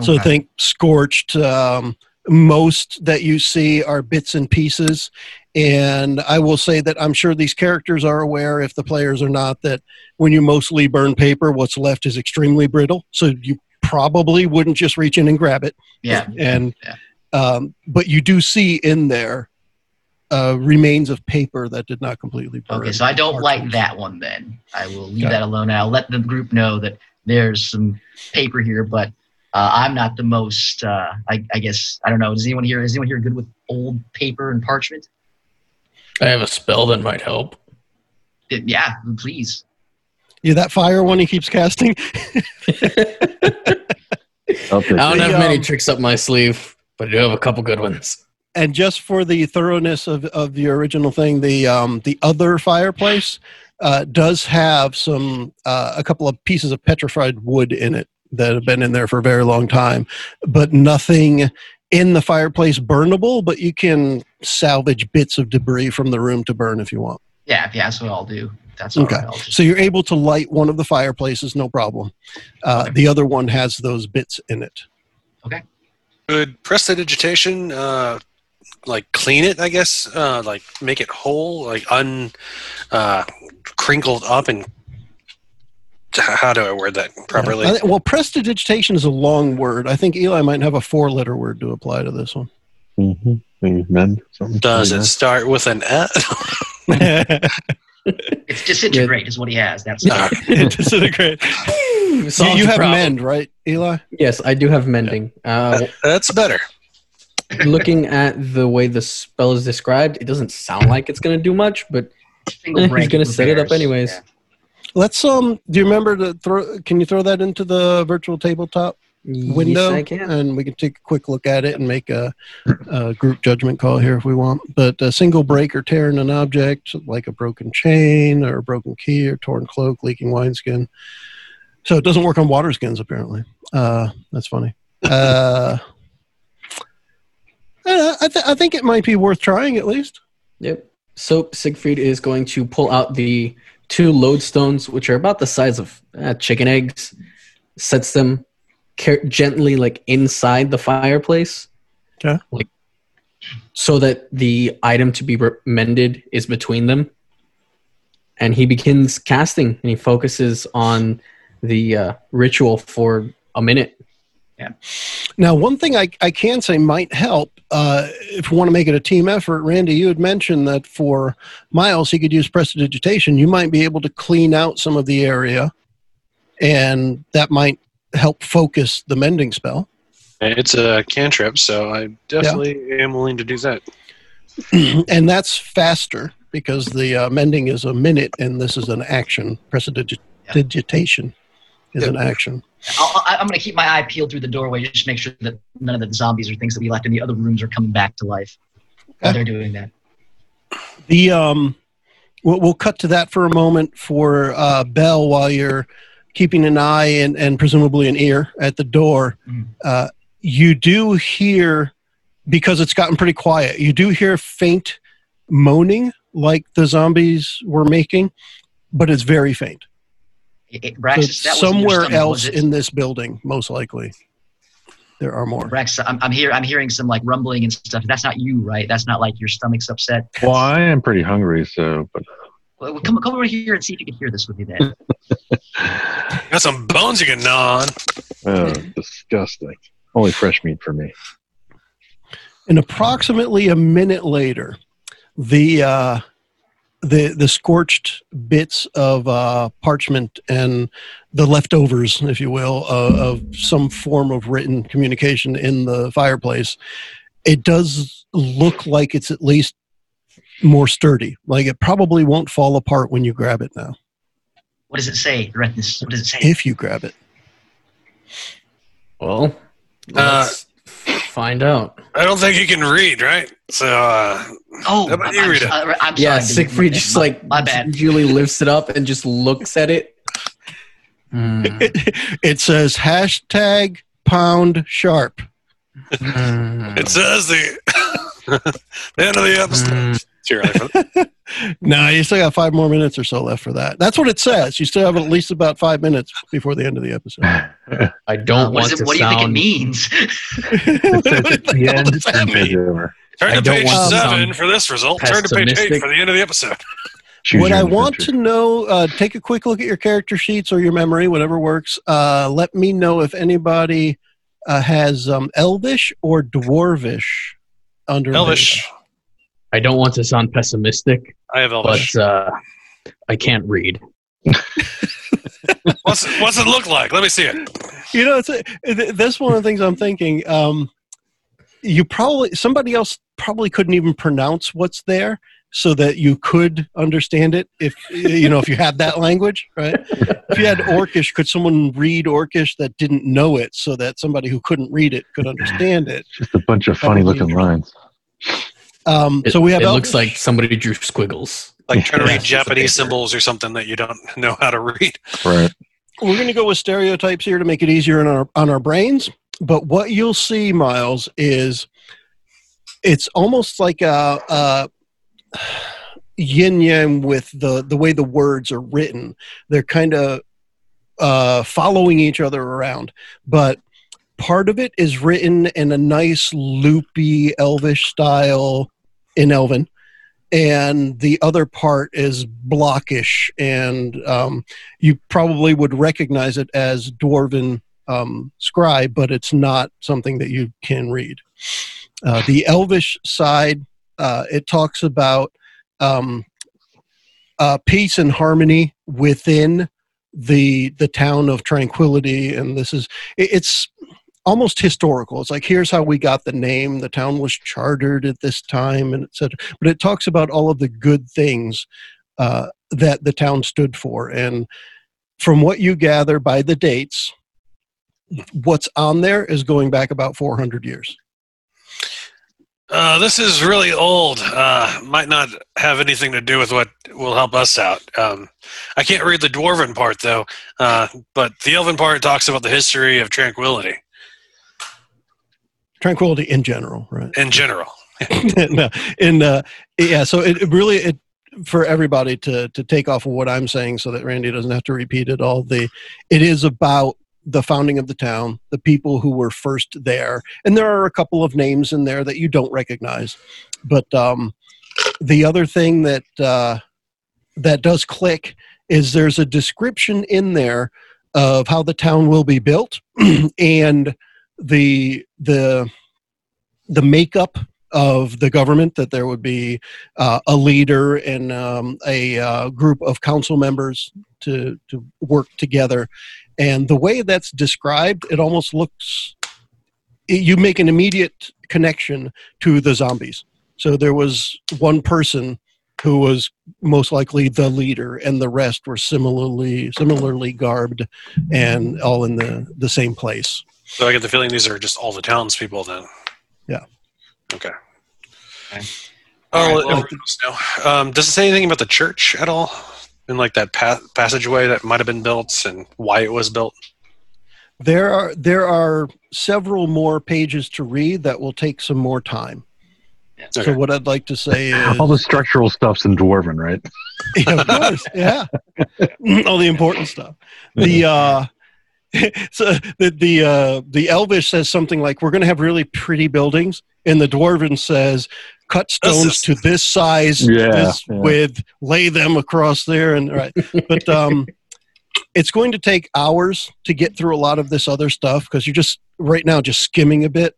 So Okay. think scorched. Um, most that you see are bits and pieces. And I will say that I'm sure these characters are aware, if the players are not, that when you mostly burn paper, what's left is extremely brittle. So you probably wouldn't just reach in and grab it. yeah. And Yeah. um, but you do see in there uh, remains of paper that did not completely burn. Okay, so I don't like Parchment. that one then. I will leave that alone. I'll let the group know that there's some paper here, but uh, I'm not the most. Uh, I, I guess I don't know. Is anyone here? Is anyone here good with old paper and parchment? I have a spell that might help. Yeah, please. Yeah, that fire one he keeps casting. I'll I don't have many um, tricks up my sleeve, but I do have a couple good ones. and just for the thoroughness of, of the original thing, the um, the other fireplace uh, does have some uh, a couple of pieces of petrified wood in it that have been in there for a very long time, but nothing in the fireplace burnable. But you can salvage bits of debris from the room to burn if you want. Yeah, yeah, that's what I'll do. That's all Okay. right. So you're able to light one of the fireplaces, no problem. Uh, the other one has those bits in it. Okay. Could prestidigitation, uh, like clean it? I guess, uh, like make it whole, like un, uh, crinkled up, and how do I word that properly? I thi- well, prestidigitation is a long word. I think Eli might have a four-letter word to apply to this one. Mm-hmm. Maybe mend something. Does like it that. start with an F? it's disintegrate is what he has. That's not Disintegrate. You, you have problem. mend, right, Eli? Yes, I do have mending. Uh, That's better. looking at the way the spell is described, it doesn't sound like it's going to do much, but Eh, he's gonna set it up anyways. Yeah. Let's um. Do you remember to throw? Can you throw that into the virtual tabletop window, Yes, I can. and we can take a quick look at it and make a, a group judgment call here if we want. But a single break or tear in an object, like a broken chain or a broken key or torn cloak, leaking wineskin. So it doesn't work on water skins apparently. Uh, that's funny. Uh, I, I, th- I think it might be worth trying at least. Yep. So Siegfried is going to pull out the two lodestones, which are about the size of uh, chicken eggs, sets them gently like inside the fireplace. Okay. Like so that the item to be re- mended is between them. And he begins casting and he focuses on the uh, ritual for a minute. Now, one thing I, I can say might help uh, if you want to make it a team effort. Randy, you had mentioned that for Miles, he could use prestidigitation. You might be able to clean out some of the area, and that might help focus the mending spell. It's a cantrip, so I definitely am willing to do that. and that's faster because the uh, mending is a minute, and this is an action. Prestidigitation is an action. I'll, I- I'm going to keep my eye peeled through the doorway just to make sure that none of the zombies or things that we left in the other rooms are coming back to life while Okay. they're doing that. The um, we'll, we'll cut to that for a moment for uh, Bell while you're keeping an eye and, and presumably an ear at the door. Mm. Uh, you do hear because it's gotten pretty quiet. You do hear faint moaning like the zombies were making, but it's very faint. It, it, So it's that was in your somewhere else in this building, most likely. There are more. Brax, I'm, I'm here. I'm hearing some like rumbling and stuff. That's not you, right? That's not like your stomach's upset. Well, I am pretty hungry, so but Well, come come over here and see if you can hear this with me. Then Got some bones you can gnaw on. oh, disgusting. Only fresh meat for me. And approximately a minute later, the uh, the the scorched bits of uh, parchment and the leftovers, if you will, uh, of some form of written communication in the fireplace, it does look like it's at least more sturdy. Like it probably won't fall apart when you grab it now, what does it say? Redness. What does it say? if you grab it. Well, Uh, let's find out. I don't think he can read, right? So, uh, oh, How about I'm, you I'm, read it? I'm, I'm Yeah, sorry. Siegfried just my, like my bad. Julie lifts it up and just looks at it. Hmm. It says hashtag pound sharp. Hmm. it says the, the end of the episode. Hmm. It's too early for that. No, you still got five more minutes or so left for that. That's what it says. You still have at least about five minutes before the end of the episode. I don't Uh, want is it, to what do you think it sound. means? It says at the end, does that turn page mean? Turn I to page seven sound for this result. Turn to page eight for the end of the episode. Choose what I want to know, uh, take a quick look at your character sheets or your memory, whatever works. Uh, let me know if anybody uh, has um, Elvish or Dwarvish under Elvish. I don't want to sound pessimistic, I have Elvish. but uh, I can't read. What's what's it look like? Let me see it. You know, it's a, that's one of the things I'm thinking. Um, you probably somebody else probably couldn't even pronounce what's there, so that you could understand it. If you know, if you had that language, right? If you had Orcish, could someone read Orcish that didn't know it, so that somebody who couldn't read it could understand it? Just a bunch of funny looking lines. Um, It, so we have it Elvish. looks like somebody drew squiggles. Like trying to read Japanese symbols or something that you don't know how to read. Right. we're going to go with stereotypes here to make it easier on our on our brains. But what you'll see, Miles, is it's almost like a, a yin yang with the the way the words are written. They're kind of uh, following each other around, but part of it is written in a nice loopy Elvish style in Elven. And the other part is blockish, and um, you probably would recognize it as dwarven um, scribe, but it's not something that you can read. Uh, the Elvish side, uh, it talks about um, uh, peace and harmony within the the town of Tranquility, and this is it- it's almost historical. It's like here's how we got the name. The town was chartered at this time, and etc. But it talks about all of the good things uh, that the town stood for, and from what you gather by the dates, what's on there is going back about 400 years. Uh, this is really old. Uh, might not have anything to do with what will help us out. Um, I can't read the dwarven part though, uh, but the elven part talks about the history of tranquility Tranquility in general, right? in general. no, and uh, yeah, so it, it really it for everybody to to take off of what I'm saying, so that Randy doesn't have to repeat it all. The it is about the founding of the town, the people who were first there, and there are a couple of names in there that you don't recognize, but um, the other thing that uh, that does click is there's a description in there of how the town will be built and the the the makeup of the government that there would be uh, a leader and um, a uh, group of council members to to work together. And the way that's described it almost looks you make an immediate connection to the zombies. So there was one person who was most likely the leader and the rest were similarly similarly garbed and all in the the same place So I get the feeling these are just all the townspeople then. Yeah. Okay. Okay. Oh, All right, let well- everyone know. Um, does it say anything about the church at all? In like that pa- passageway that might have been built and why it was built? There are there are several more pages to read that will take some more time. So Okay. what I'd like to say is, All the structural stuff's in Dwarven, right? Yeah, of course, yeah, all the important stuff. The uh, so the the uh, the Elvish says something like, "We're going to have really pretty buildings," and the Dwarven says, "Cut stones to this size, Yeah, this yeah. width, lay them across there." And right, but um, it's going to take hours to get through a lot of this other stuff because you're just right now just skimming a bit.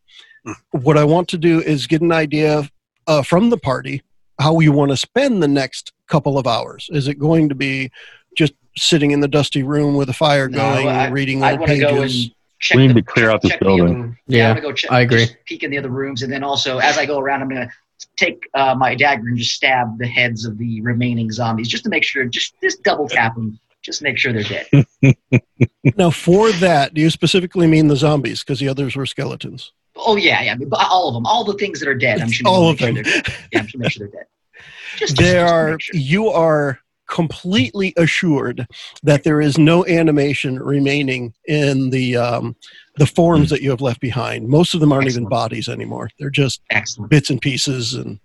What I want to do is get an idea uh, from the party how we want to spend the next couple of hours. Is it going to be just sitting in the dusty room with a fire No, going, I- reading I old want to pages? check. We need the, to clear out this the building. other- Yeah, I'm gonna go check. I agree. just peek in the other rooms, and then also as I go around, I'm gonna take uh, my dagger and just stab the heads of the remaining zombies, just to make sure. Just just double tap them, just make sure they're dead. Now, for that, do you specifically mean the zombies? Because the others were skeletons. Oh yeah, yeah, but all of them, all the things that are dead. I'm sure. All make of sure them. they're dead. Yeah, I'm sure make sure they're dead. Just, just, There just are. sure. You are completely assured that there is no animation remaining in the um, the forms that you have left behind. Most of them aren't even bodies anymore. They're just Excellent. bits and pieces and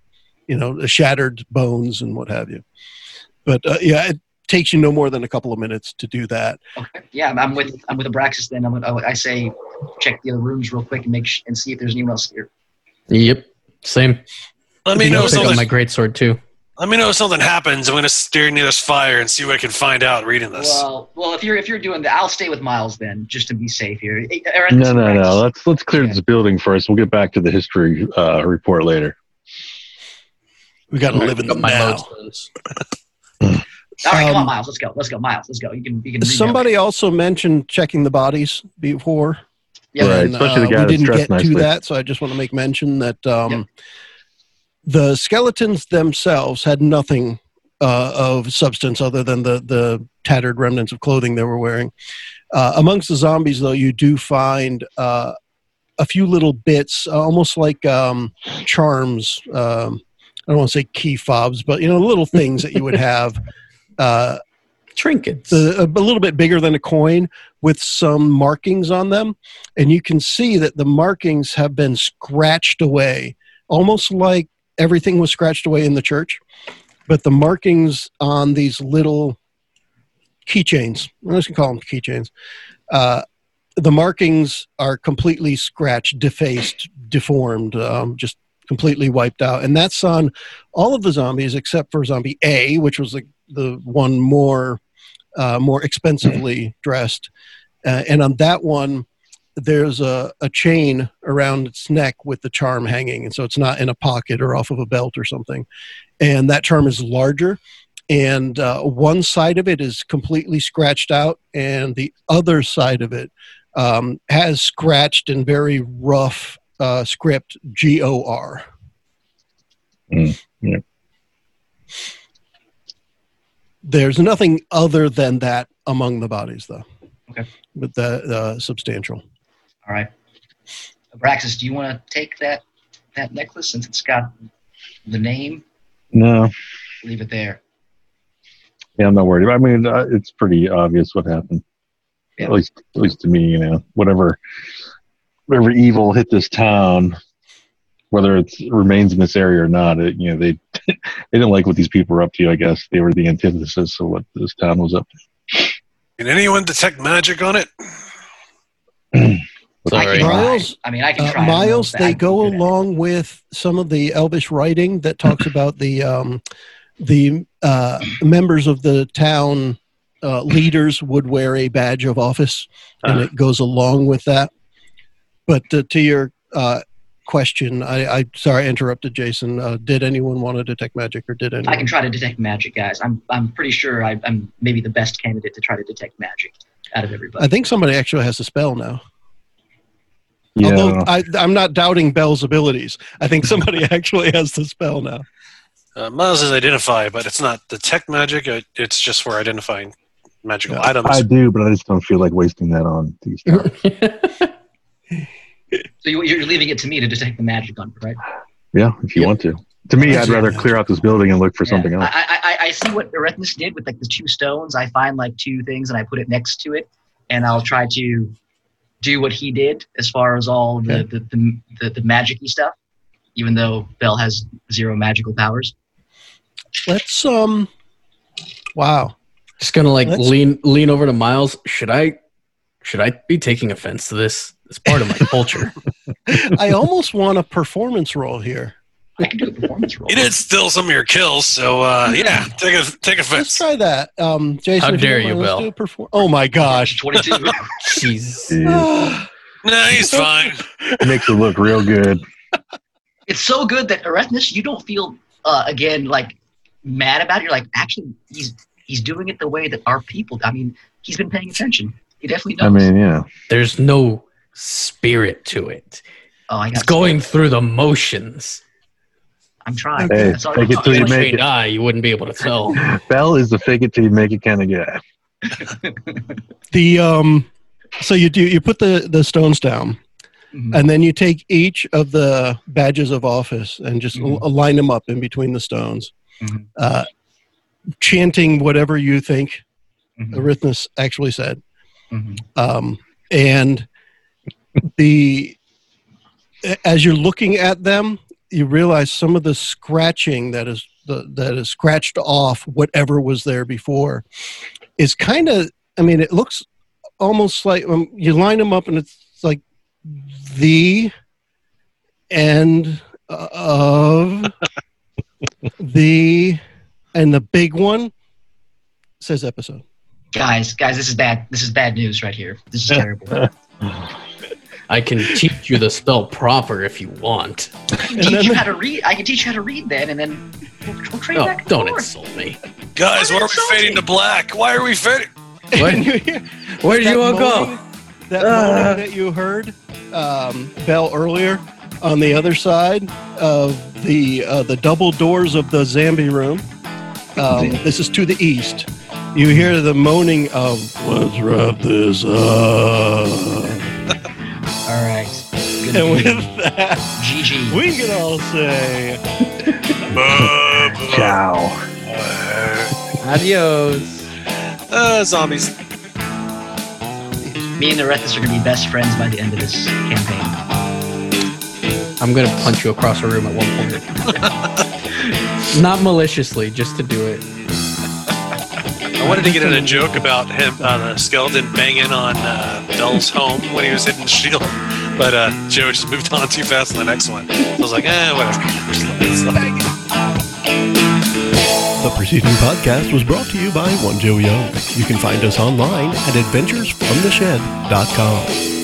you know shattered bones and what have you but uh, yeah it takes you no more than a couple of minutes to do that Okay. Yeah, I'm- I'm with I'm with Abraxas. Then I'm, I I say check the other rooms real quick and make sh- and see if there's anyone else here. Yep. Same. Let me know can pick up my great sword too. Let me know if something happens. I'm gonna steer near this fire and see what I can find out reading this. Well, well, if you're if you're doing that, I'll stay with Miles then, just to be safe here. Eh, or- No, no, no. Let's let's clear Okay. this building first. We'll get back to the history uh, report later. we got to live in the Got now. All right, come on, Um, Miles. Let's go. Let's go, Miles. Let's go. You can you can. somebody also mentioned checking the bodies before Yeah, Right, and, especially the uh, guy we that's didn't dressed get to that so i just want to make mention that um, Yep. The skeletons themselves had nothing uh, of substance other than the, the tattered remnants of clothing they were wearing uh, amongst the zombies though you do find uh, a few little bits uh, almost like um, charms um, i don't want to say key fobs but you know little things that you would have uh, Trinkets. the, a, a little bit bigger than a coin with some markings on them and you can see that the markings have been scratched away almost like everything was scratched away in the church but the markings on these little keychains i'm just going to call them keychains uh, the markings are completely scratched defaced deformed um, just completely wiped out and that's on all of the zombies except for zombie a which was the, the one more uh, more expensively dressed. Uh, and on that one, there's a, a chain around its neck with the charm hanging. And so it's not in a pocket or off of a belt or something. And that charm is larger. And uh, one side of it is completely scratched out, and the other side of it um, has scratched in very rough uh, script G O R. Mm, yeah. There's nothing other than that among the bodies, though. Okay. But the uh, substantial. All right. Abraxas, do you want to take that that necklace since it's got the name? No, Leave it there. yeah, I'm not worried. I mean, uh, it's pretty obvious what happened. Yeah. At least, at least to me, you know, whatever, whatever evil hit this town, whether it remains in this area or not, it, you know, they they didn't like what these people were up to. I guess they were the antithesis of what this town was up to. Can anyone detect magic on it? I Sorry. can try. Miles- I mean, I can Uh, try. I Miles, they go can do along with some of the Elvish writing that talks about the um, the uh, members of the town uh, leaders would wear a badge of office, and Ah. it goes along with that. But uh, to your uh, question, I, I sorry I interrupted, Jason. Uh, did anyone want to detect magic, or did anyone? I can try to detect magic, guys. I'm I'm pretty sure I, I'm maybe the best candidate to try to detect magic out of everybody. I think somebody actually has a spell now. Yeah, Although I, I'm not doubting Bell's abilities. I think somebody actually has the spell now. Uh, Miles is identify, but it's not detect magic. uh, It's just for identifying magical Yeah. items. I do, but I just don't feel like wasting that on these. towns. so you, you're leaving it to me to detect the magic on, it, right? yeah, if you Yep. want to. To me, I'd rather clear out this building and look for something else. I, I, I- I see what Erethmus did with like the two stones. I find like two things and I put it next to it, and I'll try to do what he did as far as all the Okay. the, the, the, the magic-y stuff. even though Bell has zero magical powers. Let's um. Wow. Just gonna like Let's- lean lean over to Miles. Should I should I be taking offense to this? It's part of my culture. I almost want a performance role here. I can do a performance roll. You did steal some of your kills, so uh, yeah, take a take a Let's try that. Um, Jason, How if dare don't you, mind, let's Bill. do a perform- oh my gosh. 22. Jeez. Ah, No, he's fine. It Makes it look real good. it's so good that Erethnus, you don't feel uh, again like mad about it. You're like, actually, he's he's doing it the way that our people. I mean, he's been paying attention. He definitely knows. I mean, yeah. There's no spirit to it. oh, I got It's going through the motions. I'm trying. Hey, That's all take I'm it till you make it. eye, you wouldn't be able to tell. Bell is the fake it till you make it kind of guy. the um, so you do you put the the stones down, Mhm. and then you take each of the badges of office and just Mhm. l- line them up in between the stones, Mhm. uh, chanting whatever you think Mhm. Arithmus actually said. Mhm. um, and the as you're looking at them you realize some of the scratching that is the, that is scratched off whatever was there before is kind of i mean it looks almost like um, you line them up and it's like the end of the and the big one says episode Guys, guys, this is bad. This is bad news right here. This is terrible. I can teach you the spell proper if you want. I can teach you how to read. I can teach you how to read then, and then we'll, we'll trade No, back and don't forth. insult me. Guys, why are we Insulting. fading to black? Why are we fading? What? And you Where did you all go? That moaning that you heard, um, Bell earlier, on the other side of the uh, the double doors of the Zambi room. Um, this is to the east. You hear the moaning of "Let's wrap this up." All right. Good And with game. that, GG. we can all say, Ciao. Adios. Uh, zombies. Me and the Rethus are going to be best friends by the end of this campaign. I'm gonna punch you across the room at one point. Not maliciously, just to do it. I wanted to get in a joke about him, uh, the skeleton banging on uh, Bell's home when he was hitting the shield, but uh, Joe just moved on too fast to the next one. I was like, eh, whatever. The preceding podcast was brought to you by One Joe Young. You can find us online at adventuresfromtheshed.com.